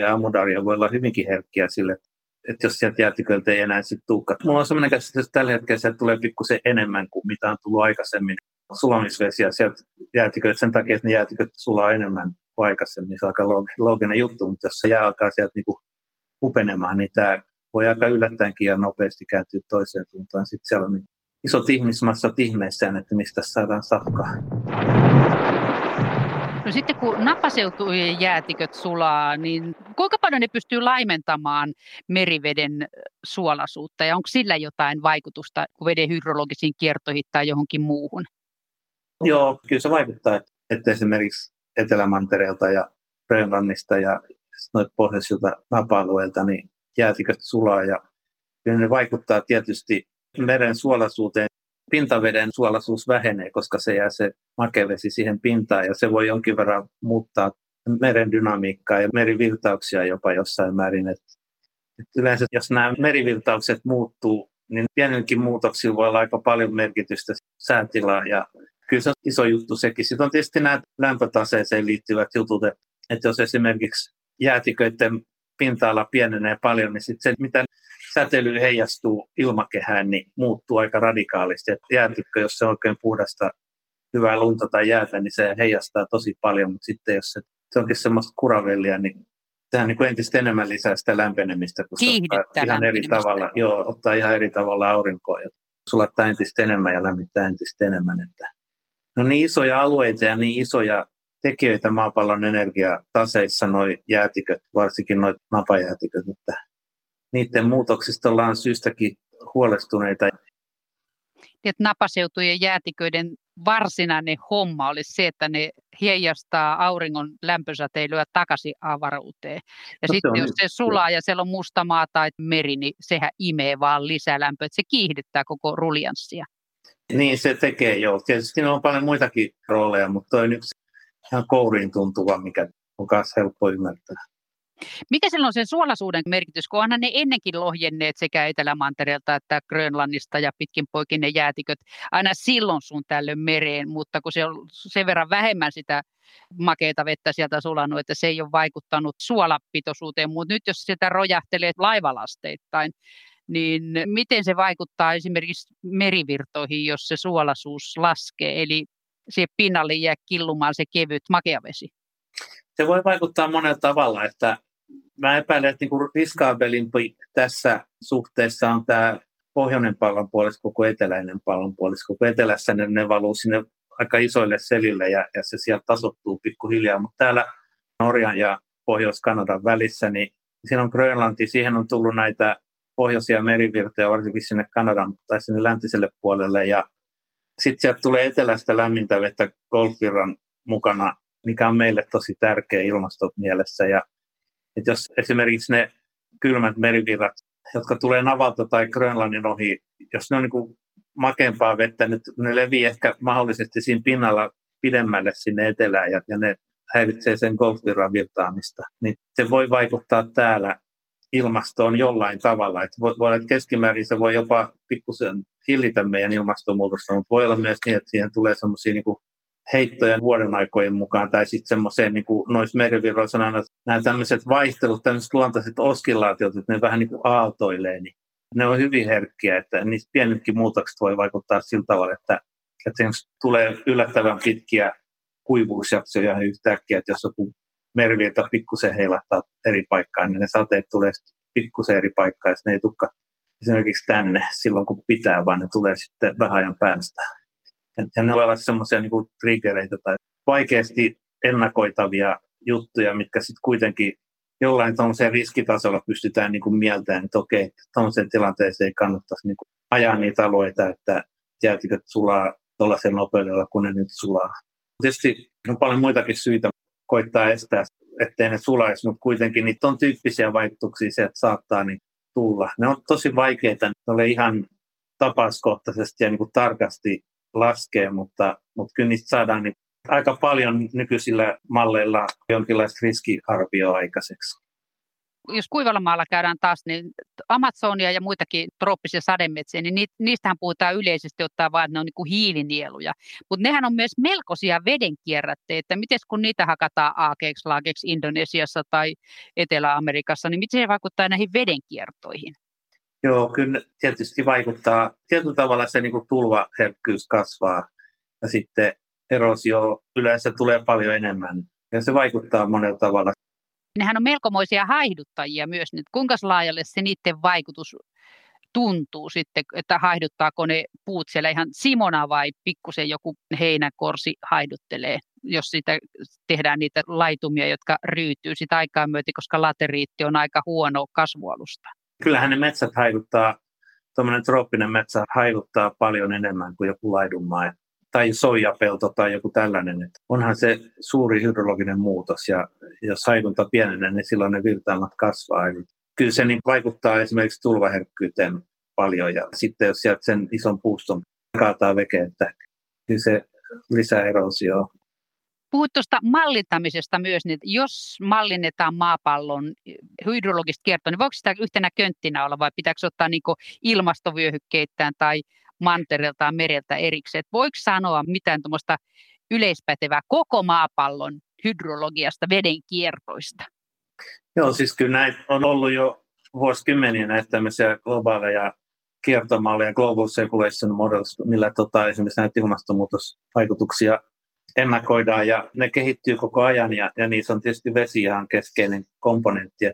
ja Amudaria voi olla hyvinkin herkkiä sille, että jos sieltä jäätiköiltä ei enää sitten tulekaan. Mulla on sellainen käsitys, että tällä hetkellä sieltä tulee pikkusen enemmän kuin mitä on tullut aikaisemmin sulamisvesiä sieltä jäätiköiltä sen takia, että ne jäätiköt sulaa enemmän kuin aikaisemmin. Se on aika looginen juttu, mutta jos se jää alkaa sieltä niinku hupenemaan, niin tämä voi aika yllättäenkin ja nopeasti kääntyä toiseen suuntaan. Sitten siellä on niin isot ihmismassat ihmeissään, että mistä saadaan safkaa. No sitten kun napaseutujen jäätiköt sulaa, niin kuinka paljon ne pystyy laimentamaan meriveden suolaisuutta ja onko sillä jotain vaikutusta veden hydrologisiin kiertoihin tai johonkin muuhun? Joo, kyllä se vaikuttaa, että esimerkiksi Etelämantereelta ja Grönlannista ja noita pohjoisilta napa-alueilta, niin jäätiköt sulaa ja ne vaikuttaa tietysti meren suolaisuuteen. Pintaveden suolaisuus vähenee, koska se jää se makevesi siihen pintaan ja se voi jonkin verran muuttaa meren dynamiikkaa ja merivirtauksia jopa jossain määrin. Et, et yleensä jos nämä merivirtaukset muuttuu, niin pienilläkin muutoksilla voi olla aika paljon merkitystä säätilaa ja kyllä se on iso juttu sekin. Sitten on tietysti nämä lämpötaseeseen liittyvät jutut, että jos esimerkiksi jäätiköiden pinta-ala pienenee paljon, niin sitten se, mitä säteily heijastuu ilmakehään, niin muuttuu aika radikaalisti. Et jäätikkö, jos se on oikein puhdasta hyvää lunta tai jäätä, niin se heijastaa tosi paljon, mutta sitten jos se, se onkin semmoista kuravellia, niin sehän niin kuin entistä enemmän lisää sitä lämpenemistä, kun se ottaa ihan eri tavalla, joo, ottaa ihan eri tavalla aurinkoa ja sulattaa entistä enemmän ja lämmittää entistä enemmän. Että no niin isoja alueita ja niin isoja tekijöitä maapallon energiataseissa, nuo jäätiköt, varsinkin nuo napajäätiköt, että niiden muutoksista ollaan syystäkin huolestuneita. Että napaseutujen jäätiköiden varsinainen homma olisi se, että ne heijastaa auringon lämpösäteilyä takaisin avaruuteen. Ja no, sitten jos se sulaa ja siellä on musta maa tai meri, niin sehän imee vaan lisälämpöä, että se kiihdyttää koko ruljanssia. Niin se tekee joo. Tietysti on paljon muitakin rooleja, mutta toi on yksi ihan kouriin tuntuva, mikä on myös helppo ymmärtää. Mikä silloin on sen suolaisuuden merkitys, kun onhan ne ennenkin lohjenneet sekä Etelämantereelta että Grönlannista ja pitkin poikin ne jäätiköt aina silloin sun tällöin mereen, mutta kun se on sen verran vähemmän sitä makeita vettä sieltä sulanut, että se ei ole vaikuttanut suolapitoisuuteen, mutta nyt jos sitä rojahtelee laivalasteittain, niin miten se vaikuttaa esimerkiksi merivirtoihin, jos se suolaisuus laskee, eli se pinnalle jää killumaan se kevyt makeavesi? Se voi vaikuttaa monella tavalla, että mä epäilen, että niin riskaabelimpi tässä suhteessa on tämä pohjoinen pallonpuolisko kuin eteläinen pallonpuolisko. Kun etelässä ne, ne valuu sinne aika isoille selille ja, ja se sieltä tasottuu pikkuhiljaa, mutta täällä Norjan ja Pohjois-Kanadan välissä, niin siinä on Grönlanti, siihen on tullut näitä pohjoisia merivirtoja, varsinkin sinne Kanadan tai sinne läntiselle puolelle, ja sitten sieltä tulee etelästä lämmintä vettä Golfvirran mukana, mikä on meille tosi tärkeä ilmastomielessä, ja että jos esimerkiksi ne kylmät merivirrat, jotka tulee Navalta tai Grönlannin ohi, jos ne on niin makeampaa vettä, nyt ne levii ehkä mahdollisesti siinä pinnalla pidemmälle sinne etelään ja, ja ne häiritsee sen golfvirran virtaamista, niin se voi vaikuttaa täällä ilmastoon jollain tavalla. Että voi, voi olla, että keskimäärin se voi jopa pikkusen hillitä meidän ilmastonmuutosta, mutta voi olla myös niin, että siihen tulee semmoisia niin heittojen vuoden aikojen mukaan, tai sitten semmoiseen, niin kuin noissa merivirroissa on aina nämä tämmöiset vaihtelut, tämmöiset luontaiset oskillaatiot, että ne vähän niin kuin aaltoilee, niin ne on hyvin herkkiä, että niistä pienetkin muutokset voi vaikuttaa sillä tavalla, että, että tulee yllättävän pitkiä kuivuusjaksoja yhtäkkiä, että jos joku merivirta pikkusen heilahtaa eri paikkaan, niin ne sateet tulee pikkusen eri paikkaan, ja ne ei tukka esimerkiksi tänne silloin, kun pitää, vaan ne tulee sitten vähän ajan päästä. Ja ne ovat semmoisia niin triggereitä tai vaikeasti ennakoitavia juttuja, mitkä sitten kuitenkin jollain tuollaiseen riskitasolla pystytään niin kuin että okei, tuollaiseen tilanteeseen ei kannattaisi niin kuin ajaa niitä alueita, että jäätiköt sulaa tuollaisen nopeudella, kun ne nyt sulaa. Tietysti on paljon muitakin syitä koittaa estää, ettei ne sulaisi, mutta kuitenkin niitä on tyyppisiä vaikutuksia se, että saattaa niin tulla. Ne on tosi vaikeita, ne ole ihan tapauskohtaisesti ja niin kuin tarkasti laskee, mutta, mutta kyllä niistä saadaan niin aika paljon nykyisillä malleilla jonkinlaista riskiarvioa aikaiseksi. Jos kuivalla maalla käydään taas, niin Amazonia ja muitakin trooppisia sademetsiä, niin niistähän puhutaan yleisesti ottaa vain, että ne on niin kuin hiilinieluja. Mutta nehän on myös melkoisia vedenkierrätteitä. Miten kun niitä hakataan aakeeksi, laakeeksi Indonesiassa tai Etelä-Amerikassa, niin miten se vaikuttaa näihin vedenkiertoihin? Joo, kyllä tietysti vaikuttaa. Tietyllä tavalla se niin kuin tulvaherkkyys kasvaa ja sitten erosio yleensä tulee paljon enemmän. Ja se vaikuttaa monella tavalla. Nehän on melkomoisia haihduttajia myös. Nyt kuinka laajalle se niiden vaikutus tuntuu sitten, että haihduttaako ne puut siellä ihan simona vai pikkusen joku heinäkorsi haiduttelee, jos sitä tehdään niitä laitumia, jotka ryytyy sitä aikaa myöten, koska lateriitti on aika huono kasvualusta. Kyllähän ne metsät haiduttaa, tuommoinen trooppinen metsä haiduttaa paljon enemmän kuin joku laidunmaa tai soijapelto tai joku tällainen. Että onhan se suuri hydrologinen muutos ja jos haidunta pienenee, niin silloin ne virtaamat kasvaa. Eli kyllä se niin vaikuttaa esimerkiksi tulvaherkkyyteen paljon ja sitten jos sieltä sen ison puuston kaataa veke, että kyllä se lisää erosioa. Puhut tuosta mallintamisesta myös, niin jos mallinnetaan maapallon hydrologista kiertoa, niin voiko sitä yhtenä könttinä olla vai pitääkö ottaa niin ilmastovyöhykkeittäin tai mantereeltaan mereltä erikseen. voiko sanoa mitään tuommoista yleispätevää koko maapallon hydrologiasta, veden kiertoista? Joo, siis kyllä näitä on ollut jo vuosikymmeniä näitä tämmöisiä globaaleja kiertomalleja, Global Circulation Models, millä tota, esimerkiksi näitä ilmastonmuutosvaikutuksia ennakoidaan ja ne kehittyy koko ajan ja, ja niissä on tietysti vesi ihan keskeinen komponentti.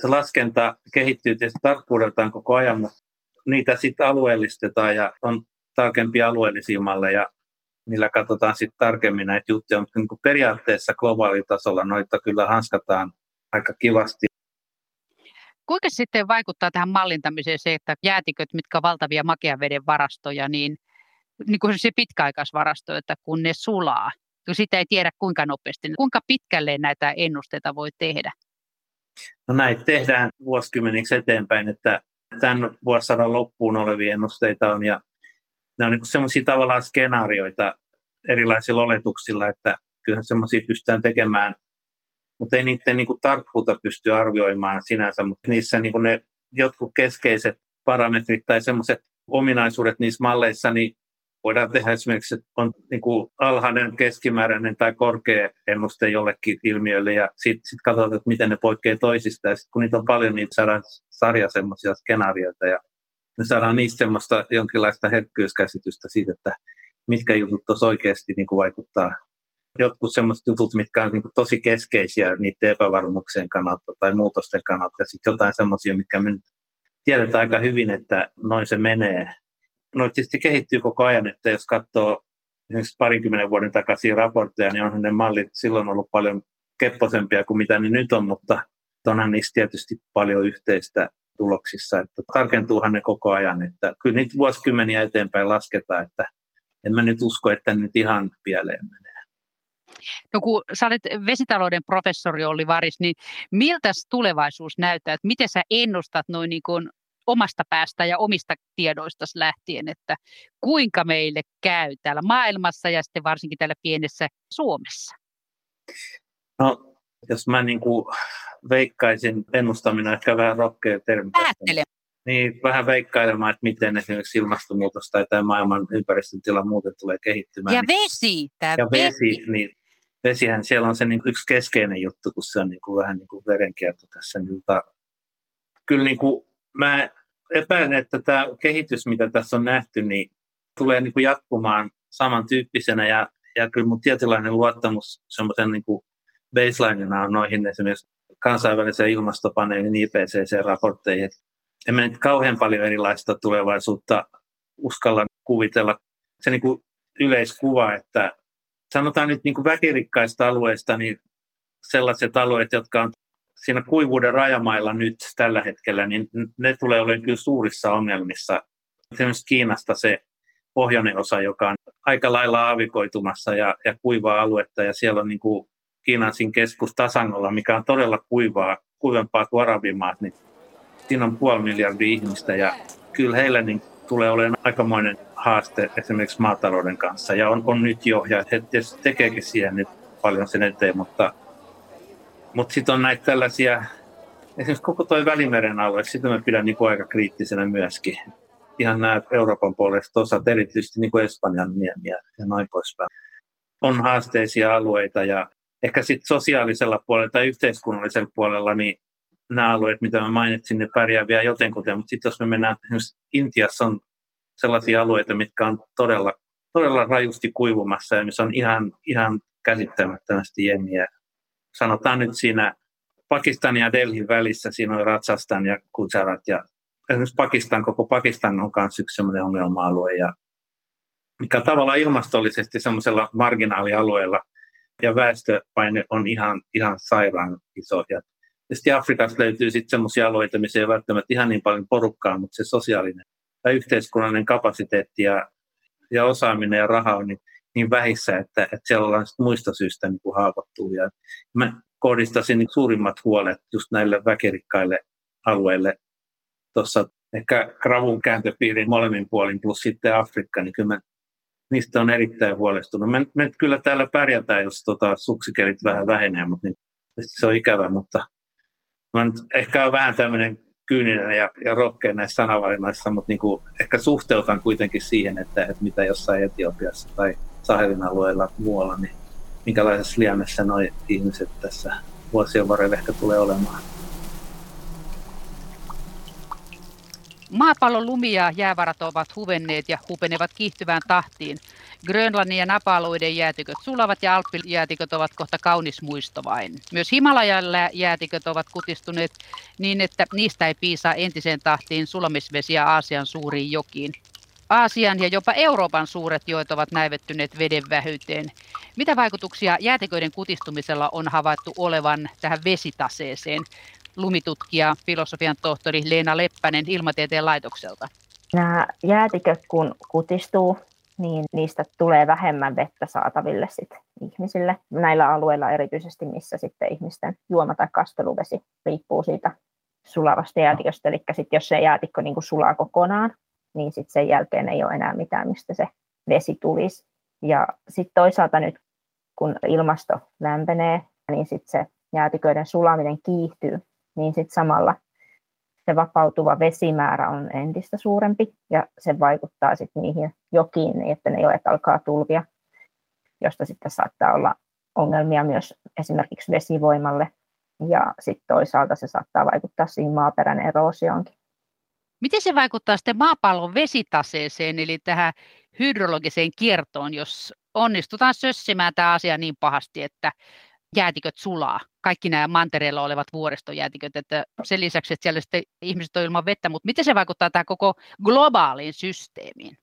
Se laskenta kehittyy tietysti tarkkuudeltaan koko ajan, mutta niitä sitten alueellistetaan ja on tarkempia alueellisia malleja, millä katsotaan sitten tarkemmin näitä juttuja, mutta niin periaatteessa globaalitasolla noita kyllä hanskataan aika kivasti. Kuinka sitten vaikuttaa tähän mallintamiseen se, että jäätiköt, mitkä valtavia makean veden varastoja, niin, niin kuin se pitkäaikaisvarasto, että kun ne sulaa, kun sitä ei tiedä kuinka nopeasti, niin kuinka pitkälle näitä ennusteita voi tehdä? No näitä tehdään vuosikymmeniksi eteenpäin, että tämän vuosisadan loppuun olevia ennusteita on ja ne on niin semmoisia tavallaan skenaarioita erilaisilla oletuksilla, että kyllähän semmoisia pystytään tekemään, mutta ei niiden niin tarkkuutta pysty arvioimaan sinänsä, mutta niissä niin ne jotkut keskeiset parametrit tai semmoiset ominaisuudet niissä malleissa, niin voidaan tehdä esimerkiksi, että on niin kuin alhainen, keskimääräinen tai korkea ennuste jollekin ilmiölle ja sitten sit katsotaan, että miten ne poikkeaa toisista. Ja sitten kun niitä on paljon, niin saadaan sarja semmoisia skenaarioita ja me saadaan niistä semmoista jonkinlaista herkkyyskäsitystä siitä, että mitkä jutut tuossa oikeasti niin kuin vaikuttaa. Jotkut semmoiset jutut, mitkä on niin kuin tosi keskeisiä niiden epävarmuuksien kannalta tai muutosten kannalta. Ja sitten jotain semmoisia, mitkä me tiedetään aika hyvin, että noin se menee no tietysti kehittyy koko ajan, että jos katsoo esimerkiksi parinkymmenen vuoden takaisin raportteja, niin onhan ne mallit silloin ollut paljon kepposempia kuin mitä ne nyt on, mutta onhan niistä tietysti paljon yhteistä tuloksissa, että tarkentuuhan ne koko ajan, että kyllä niitä vuosikymmeniä eteenpäin lasketaan, että en mä nyt usko, että nyt ihan pieleen menee. No kun sä olet vesitalouden professori Olli Varis, niin miltä tulevaisuus näyttää, että miten sä ennustat noin niin kuin omasta päästä ja omista tiedoista lähtien, että kuinka meille käy täällä maailmassa ja sitten varsinkin täällä pienessä Suomessa? No, jos mä niin kuin veikkaisin, ennustaminen ehkä vähän rohkea termi. Päättele. Niin, vähän veikkailemaan, että miten esimerkiksi ilmastonmuutos tai tämä maailman ympäristön tila muuten tulee kehittymään. Ja vesi. Tämä ja vesi, vesi. Niin vesihän siellä on se niin yksi keskeinen juttu, kun se on niin kuin vähän niin kuin verenkierto tässä. Niin, tota, kyllä niin kuin mä epäilen, että tämä kehitys, mitä tässä on nähty, niin tulee niin kuin jatkumaan samantyyppisenä ja, ja kyllä mun tietynlainen luottamus semmoisen niin baselineina on noihin esimerkiksi kansainväliseen ilmastopaneelin IPCC-raportteihin. En nyt kauhean paljon erilaista tulevaisuutta uskalla kuvitella. Se niin kuin yleiskuva, että sanotaan nyt niin kuin väkirikkaista alueista, niin sellaiset alueet, jotka on siinä kuivuuden rajamailla nyt tällä hetkellä, niin ne tulee olemaan kyllä suurissa ongelmissa. Esimerkiksi Kiinasta se pohjoinen osa, joka on aika lailla aavikoitumassa ja, ja kuivaa aluetta, ja siellä on niin kuin Kiinan keskus Tasangolla, mikä on todella kuivaa, kuivempaa kuin Arabimaat, niin siinä on puoli miljardia ihmistä, ja kyllä heillä niin tulee olemaan aikamoinen haaste esimerkiksi maatalouden kanssa, ja on, on nyt jo, ja he tekeekin siihen nyt paljon sen eteen, mutta mutta sitten on näitä tällaisia, esimerkiksi koko tuo Välimeren alue, sitä mä pidän niin aika kriittisenä myöskin. Ihan nämä Euroopan puolesta osat, erityisesti niin kuin Espanjan miemiä ja noin poispäin. On haasteisia alueita ja ehkä sitten sosiaalisella puolella tai yhteiskunnallisella puolella, niin nämä alueet, mitä mä mainitsin, ne pärjää vielä jotenkuten, mutta sitten jos me mennään, esimerkiksi Intiassa on sellaisia alueita, mitkä on todella, todella rajusti kuivumassa ja missä on ihan, ihan käsittämättömästi jengiä sanotaan nyt siinä Pakistan ja Delhin välissä, siinä on Ratsastan ja Gujarat ja esimerkiksi Pakistan, koko Pakistan on myös yksi sellainen ongelma-alue ja mikä tavallaan ilmastollisesti semmoisella marginaalialueella ja väestöpaine on ihan, ihan sairaan iso. Ja sitten Afrikasta löytyy sitten semmoisia alueita, missä ei välttämättä ihan niin paljon porukkaa, mutta se sosiaalinen tai yhteiskunnallinen kapasiteetti ja, ja osaaminen ja raha on niin niin vähissä, että, että siellä ollaan muista syistä niin kuin haavoittuvia. Mä kohdistasin niin suurimmat huolet just näille väkerikkaille alueille. Tuossa ehkä Kravun kääntöpiirin molemmin puolin plus sitten Afrikka, niin kyllä mä niistä on erittäin huolestunut. Me, me kyllä täällä pärjätään, jos tota, suksikerit vähän vähenee, mutta niin, se on ikävä, mutta mä nyt ehkä on vähän tämmöinen kyyninen ja, ja rohkea näissä sanavalinnoissa, mutta niin kuin, ehkä suhteutan kuitenkin siihen, että, että mitä jossain Etiopiassa tai Sahelin alueella muualla, niin minkälaisessa liemessä nuo ihmiset tässä vuosien varrella ehkä tulee olemaan. Maapallon lumi ja jäävarat ovat huvenneet ja hupenevat kiihtyvään tahtiin. Grönlannin ja Napa-alueiden jäätiköt sulavat ja Alppijäätiköt ovat kohta kaunis muisto vain. Myös Himalajalla jäätiköt ovat kutistuneet niin, että niistä ei piisaa entiseen tahtiin sulamisvesiä Aasian suuriin jokiin. Aasian ja jopa Euroopan suuret joet ovat näivettyneet veden vähyyteen. Mitä vaikutuksia jäätiköiden kutistumisella on havaittu olevan tähän vesitaseeseen? lumitutkija, filosofian tohtori Leena Leppänen Ilmatieteen laitokselta. Nämä jäätiköt kun kutistuu, niin niistä tulee vähemmän vettä saataville sit ihmisille. Näillä alueilla erityisesti, missä sitten ihmisten juoma- tai kasteluvesi riippuu siitä sulavasta jäätiköstä. Eli sit jos se jäätikko niin kuin sulaa kokonaan, niin sit sen jälkeen ei ole enää mitään, mistä se vesi tulisi. Ja sitten toisaalta nyt, kun ilmasto lämpenee, niin sitten se jäätiköiden sulaminen kiihtyy, niin sitten samalla se vapautuva vesimäärä on entistä suurempi ja se vaikuttaa sitten niihin jokiin niin, että ne joet alkaa tulvia, josta sitten saattaa olla ongelmia myös esimerkiksi vesivoimalle ja sitten toisaalta se saattaa vaikuttaa siihen maaperän eroosioonkin. Miten se vaikuttaa sitten maapallon vesitaseeseen, eli tähän hydrologiseen kiertoon, jos onnistutaan sössimään tämä asia niin pahasti, että jäätiköt sulaa, kaikki nämä mantereella olevat vuoristojäätiköt, että sen lisäksi, että siellä sitten ihmiset on ilman vettä, mutta miten se vaikuttaa tämä koko globaaliin systeemiin?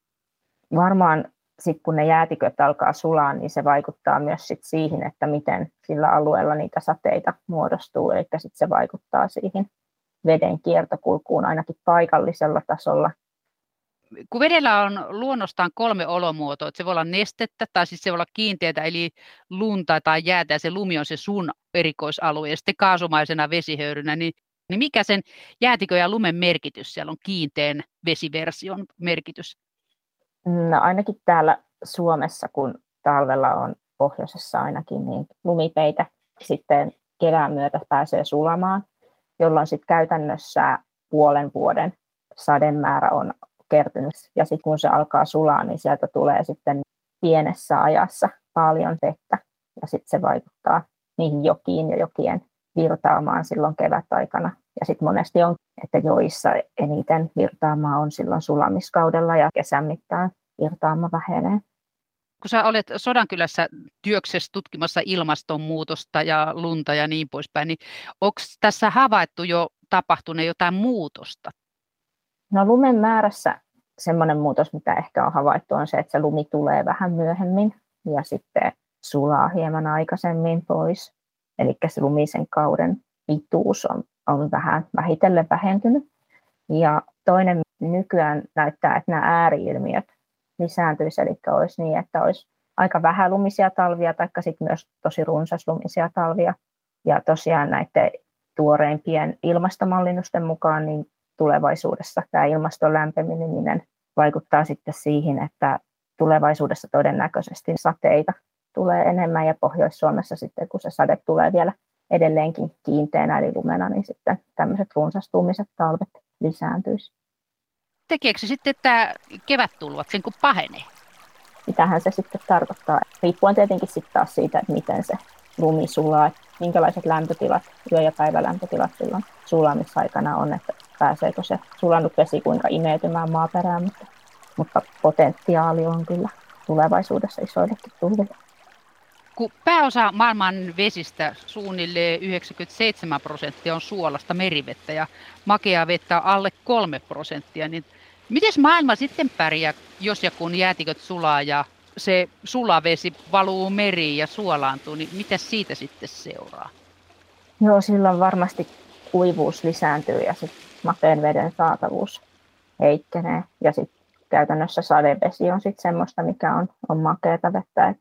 Varmaan sitten kun ne jäätiköt alkaa sulaa, niin se vaikuttaa myös sit siihen, että miten sillä alueella niitä sateita muodostuu, eli sitten se vaikuttaa siihen veden kiertokulkuun ainakin paikallisella tasolla? Kun vedellä on luonnostaan kolme olomuotoa, että se voi olla nestettä tai siis se voi olla kiinteätä eli lunta tai jäätä ja se lumi on se sun erikoisalue ja sitten kaasumaisena vesihöyrynä, niin, niin mikä sen jäätikö ja lumen merkitys? Siellä on kiinteän vesiversion merkitys? No ainakin täällä Suomessa, kun talvella on pohjoisessa ainakin, niin lumipeitä sitten kevään myötä pääsee sulamaan, jolloin sitten käytännössä puolen vuoden sademäärä on kertynyt. Ja sitten kun se alkaa sulaa, niin sieltä tulee sitten pienessä ajassa paljon vettä. Ja sitten se vaikuttaa niihin jokiin ja jokien virtaamaan silloin kevätaikana. Ja sitten monesti on, että joissa eniten virtaamaa on silloin sulamiskaudella ja kesän mittaan virtaama vähenee. Kun sä olet Sodankylässä työksessä tutkimassa ilmastonmuutosta ja lunta ja niin poispäin, niin onko tässä havaittu jo tapahtuneen jotain muutosta No lumen määrässä semmoinen muutos, mitä ehkä on havaittu, on se, että se lumi tulee vähän myöhemmin ja sitten sulaa hieman aikaisemmin pois. Eli se lumisen kauden pituus on, on vähän vähitellen vähentynyt. Ja toinen nykyään näyttää, että nämä ääriilmiöt lisääntyisi, eli olisi niin, että olisi aika vähän lumisia talvia, tai sitten myös tosi runsaslumisia talvia. Ja tosiaan näiden tuoreimpien ilmastomallinnusten mukaan niin tulevaisuudessa tämä ilmaston lämpeneminen vaikuttaa sitten siihen, että tulevaisuudessa todennäköisesti sateita tulee enemmän ja Pohjois-Suomessa sitten, kun se sade tulee vielä edelleenkin kiinteänä eli lumena, niin sitten tämmöiset runsastumiset talvet lisääntyisi. Tekeekö se sitten, että kevättulvat sen kun pahenee? Mitähän se sitten tarkoittaa? Riippuen tietenkin sitten taas siitä, että miten se lumi sulaa, että minkälaiset lämpötilat, yö- ja päivälämpötilat silloin sulamisaikana on, että pääseekö se sulanut vesi kuinka imeytymään maaperään, mutta, mutta potentiaali on kyllä tulevaisuudessa isoillekin tulville. Kun pääosa maailman vesistä, suunnilleen 97 prosenttia on suolasta merivettä ja makeaa vettä alle 3 prosenttia, niin miten maailma sitten pärjää, jos ja kun jäätiköt sulaa ja se sulavesi valuu meriin ja suolaantuu, niin mitä siitä sitten seuraa? Joo, silloin varmasti kuivuus lisääntyy ja sitten mateen veden saatavuus heikkenee. Ja sitten käytännössä sadevesi on sitten semmoista, mikä on, on makeata vettä. Et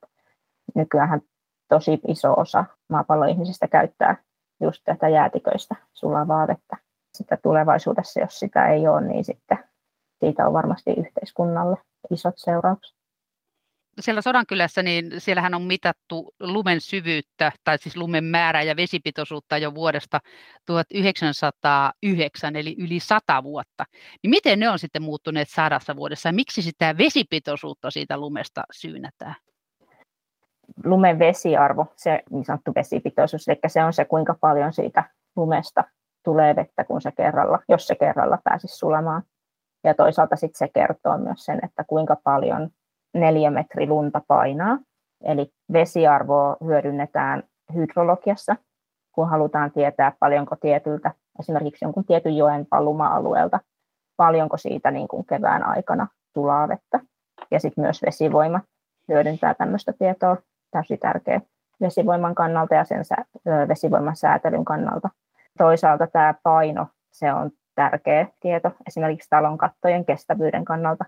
nykyään tosi iso osa maapallon ihmisistä käyttää just tätä jäätiköistä sulavaa vettä. Sitä tulevaisuudessa, jos sitä ei ole, niin sitten siitä on varmasti yhteiskunnalle isot seuraukset siellä Sodankylässä, niin siellähän on mitattu lumen syvyyttä, tai siis lumen määrää ja vesipitoisuutta jo vuodesta 1909, eli yli sata vuotta. Niin miten ne on sitten muuttuneet sadassa vuodessa, ja miksi sitä vesipitoisuutta siitä lumesta syynätään? Lumen vesiarvo, se niin sanottu vesipitoisuus, eli se on se, kuinka paljon siitä lumesta tulee vettä, kun se kerralla, jos se kerralla pääsisi sulamaan. Ja toisaalta sitten se kertoo myös sen, että kuinka paljon neljä metri lunta painaa. Eli vesiarvoa hyödynnetään hydrologiassa, kun halutaan tietää paljonko tietyltä, esimerkiksi jonkun tietyn joen paluma-alueelta, paljonko siitä niin kuin kevään aikana sulaa vettä. Ja sitten myös vesivoima hyödyntää tämmöistä tietoa, täysin tärkeä vesivoiman kannalta ja sen vesivoiman säätelyn kannalta. toisaalta tämä paino, se on tärkeä tieto esimerkiksi talon kattojen kestävyyden kannalta.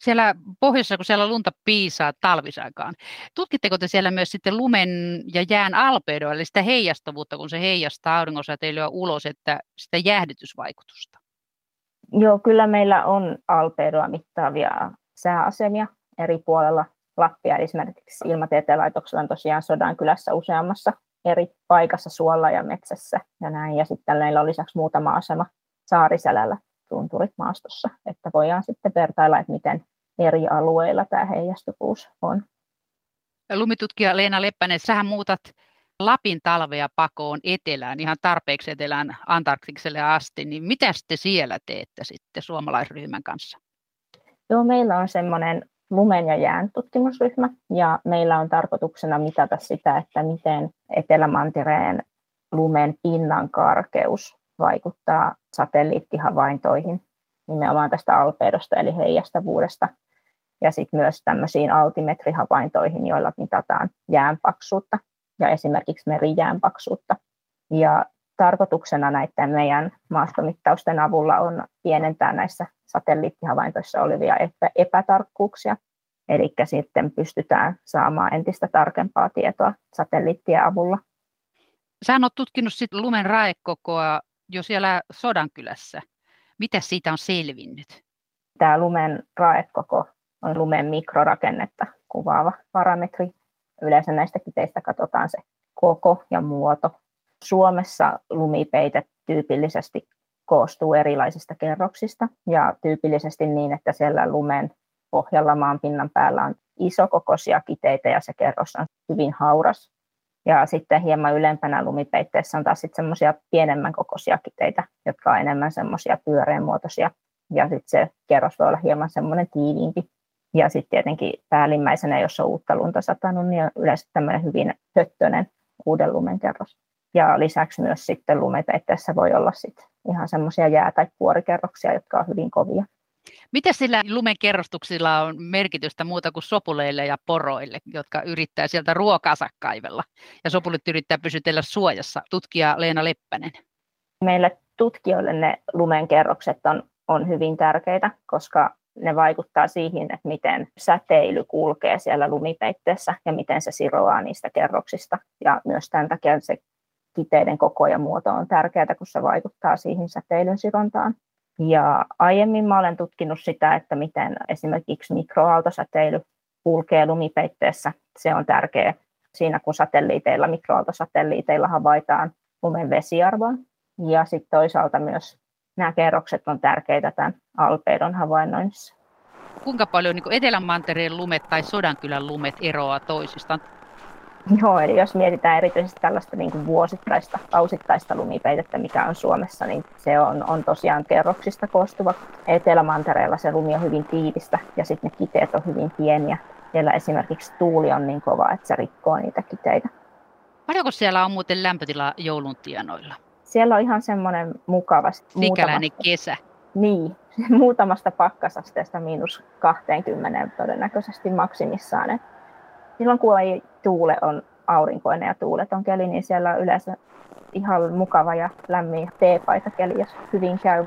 Siellä pohjoisessa, kun siellä lunta piisaa talvisaikaan, tutkitteko te siellä myös sitten lumen ja jään alpeidoa, eli sitä heijastavuutta, kun se heijastaa auringonsäteilyä ulos, että sitä jäähdytysvaikutusta? Joo, kyllä meillä on alpeidoa mittaavia sääasemia eri puolella Lappia. Esimerkiksi Ilmatieteen laitoksella on tosiaan kylässä useammassa eri paikassa suolla ja metsässä ja näin. Ja sitten meillä on lisäksi muutama asema Saariselällä tunturit maastossa, että voidaan sitten vertailla, että miten eri alueilla tämä heijastuvuus on. Lumitutkija Leena Leppänen, sähän muutat Lapin talvea pakoon etelään, ihan tarpeeksi etelään Antarktikselle asti, niin mitä te siellä teette sitten suomalaisryhmän kanssa? Joo, meillä on semmoinen lumen ja jään tutkimusryhmä, ja meillä on tarkoituksena mitata sitä, että miten Etelämantereen lumen pinnan karkeus vaikuttaa satelliittihavaintoihin nimenomaan tästä alpeidosta eli heijastavuudesta ja sitten myös tämmöisiin altimetrihavaintoihin, joilla mitataan jäänpaksuutta ja esimerkiksi merijäänpaksuutta. Ja tarkoituksena näiden meidän maastomittausten avulla on pienentää näissä satelliittihavaintoissa olevia epätarkkuuksia. Eli sitten pystytään saamaan entistä tarkempaa tietoa satelliittien avulla. Sä oot tutkinut sit lumen raekokoa jo siellä Sodankylässä. Mitä siitä on selvinnyt? Tämä lumen raekoko on lumen mikrorakennetta kuvaava parametri. Yleensä näistä kiteistä katsotaan se koko ja muoto. Suomessa lumipeite tyypillisesti koostuu erilaisista kerroksista ja tyypillisesti niin, että siellä lumen pohjalla maan pinnan päällä on isokokoisia kiteitä ja se kerros on hyvin hauras. Ja sitten hieman ylempänä lumipeitteessä on taas sitten semmoisia pienemmän kokoisia kiteitä, jotka on enemmän semmoisia pyöreänmuotoisia. Ja sitten se kerros voi olla hieman semmoinen tiiviimpi. Ja sitten tietenkin päällimmäisenä, jos on uutta lunta satanut, niin on yleensä tämmöinen hyvin höttöinen uuden lumen kerros. Ja lisäksi myös sitten lumepeitteessä voi olla sitten ihan semmoisia jää- tai kuorikerroksia, jotka on hyvin kovia. Mitä sillä lumenkerrostuksilla on merkitystä muuta kuin sopuleille ja poroille, jotka yrittää sieltä ruokansa kaivella? Ja sopulit yrittää pysytellä suojassa. Tutkija Leena Leppänen. Meille tutkijoille ne lumenkerrokset on, on hyvin tärkeitä, koska ne vaikuttaa siihen, että miten säteily kulkee siellä lumipeitteessä ja miten se siroaa niistä kerroksista. Ja myös tämän takia se kiteiden koko ja muoto on tärkeää, kun se vaikuttaa siihen säteilyn sirontaan. Ja aiemmin mä olen tutkinut sitä, että miten esimerkiksi mikroaaltosäteily kulkee lumipeitteessä. Se on tärkeä siinä, kun satelliiteilla, mikroaaltosatelliiteilla havaitaan lumen vesiarvoa. Ja sitten toisaalta myös nämä kerrokset on tärkeitä tämän alpeidon havainnoinnissa. Kuinka paljon niin Etelämantereen lumet tai Sodankylän lumet eroaa toisistaan? Joo, eli jos mietitään erityisesti tällaista niin kuin vuosittaista, kausittaista lumipeitettä, mikä on Suomessa, niin se on, on tosiaan kerroksista koostuva. Etelämantereella se lumi on hyvin tiivistä ja sitten ne kiteet on hyvin pieniä. Siellä esimerkiksi tuuli on niin kova, että se rikkoo niitä kiteitä. Paljonko siellä on muuten lämpötila joulun tienoilla? Siellä on ihan semmoinen mukava... Sikäläinen kesä. Niin, muutamasta pakkasasteesta miinus 20 todennäköisesti maksimissaan. Et silloin kun ei tuule on aurinkoinen ja tuuleton keli, niin siellä on yleensä ihan mukava ja lämmin teepaita keli, jos hyvin käy.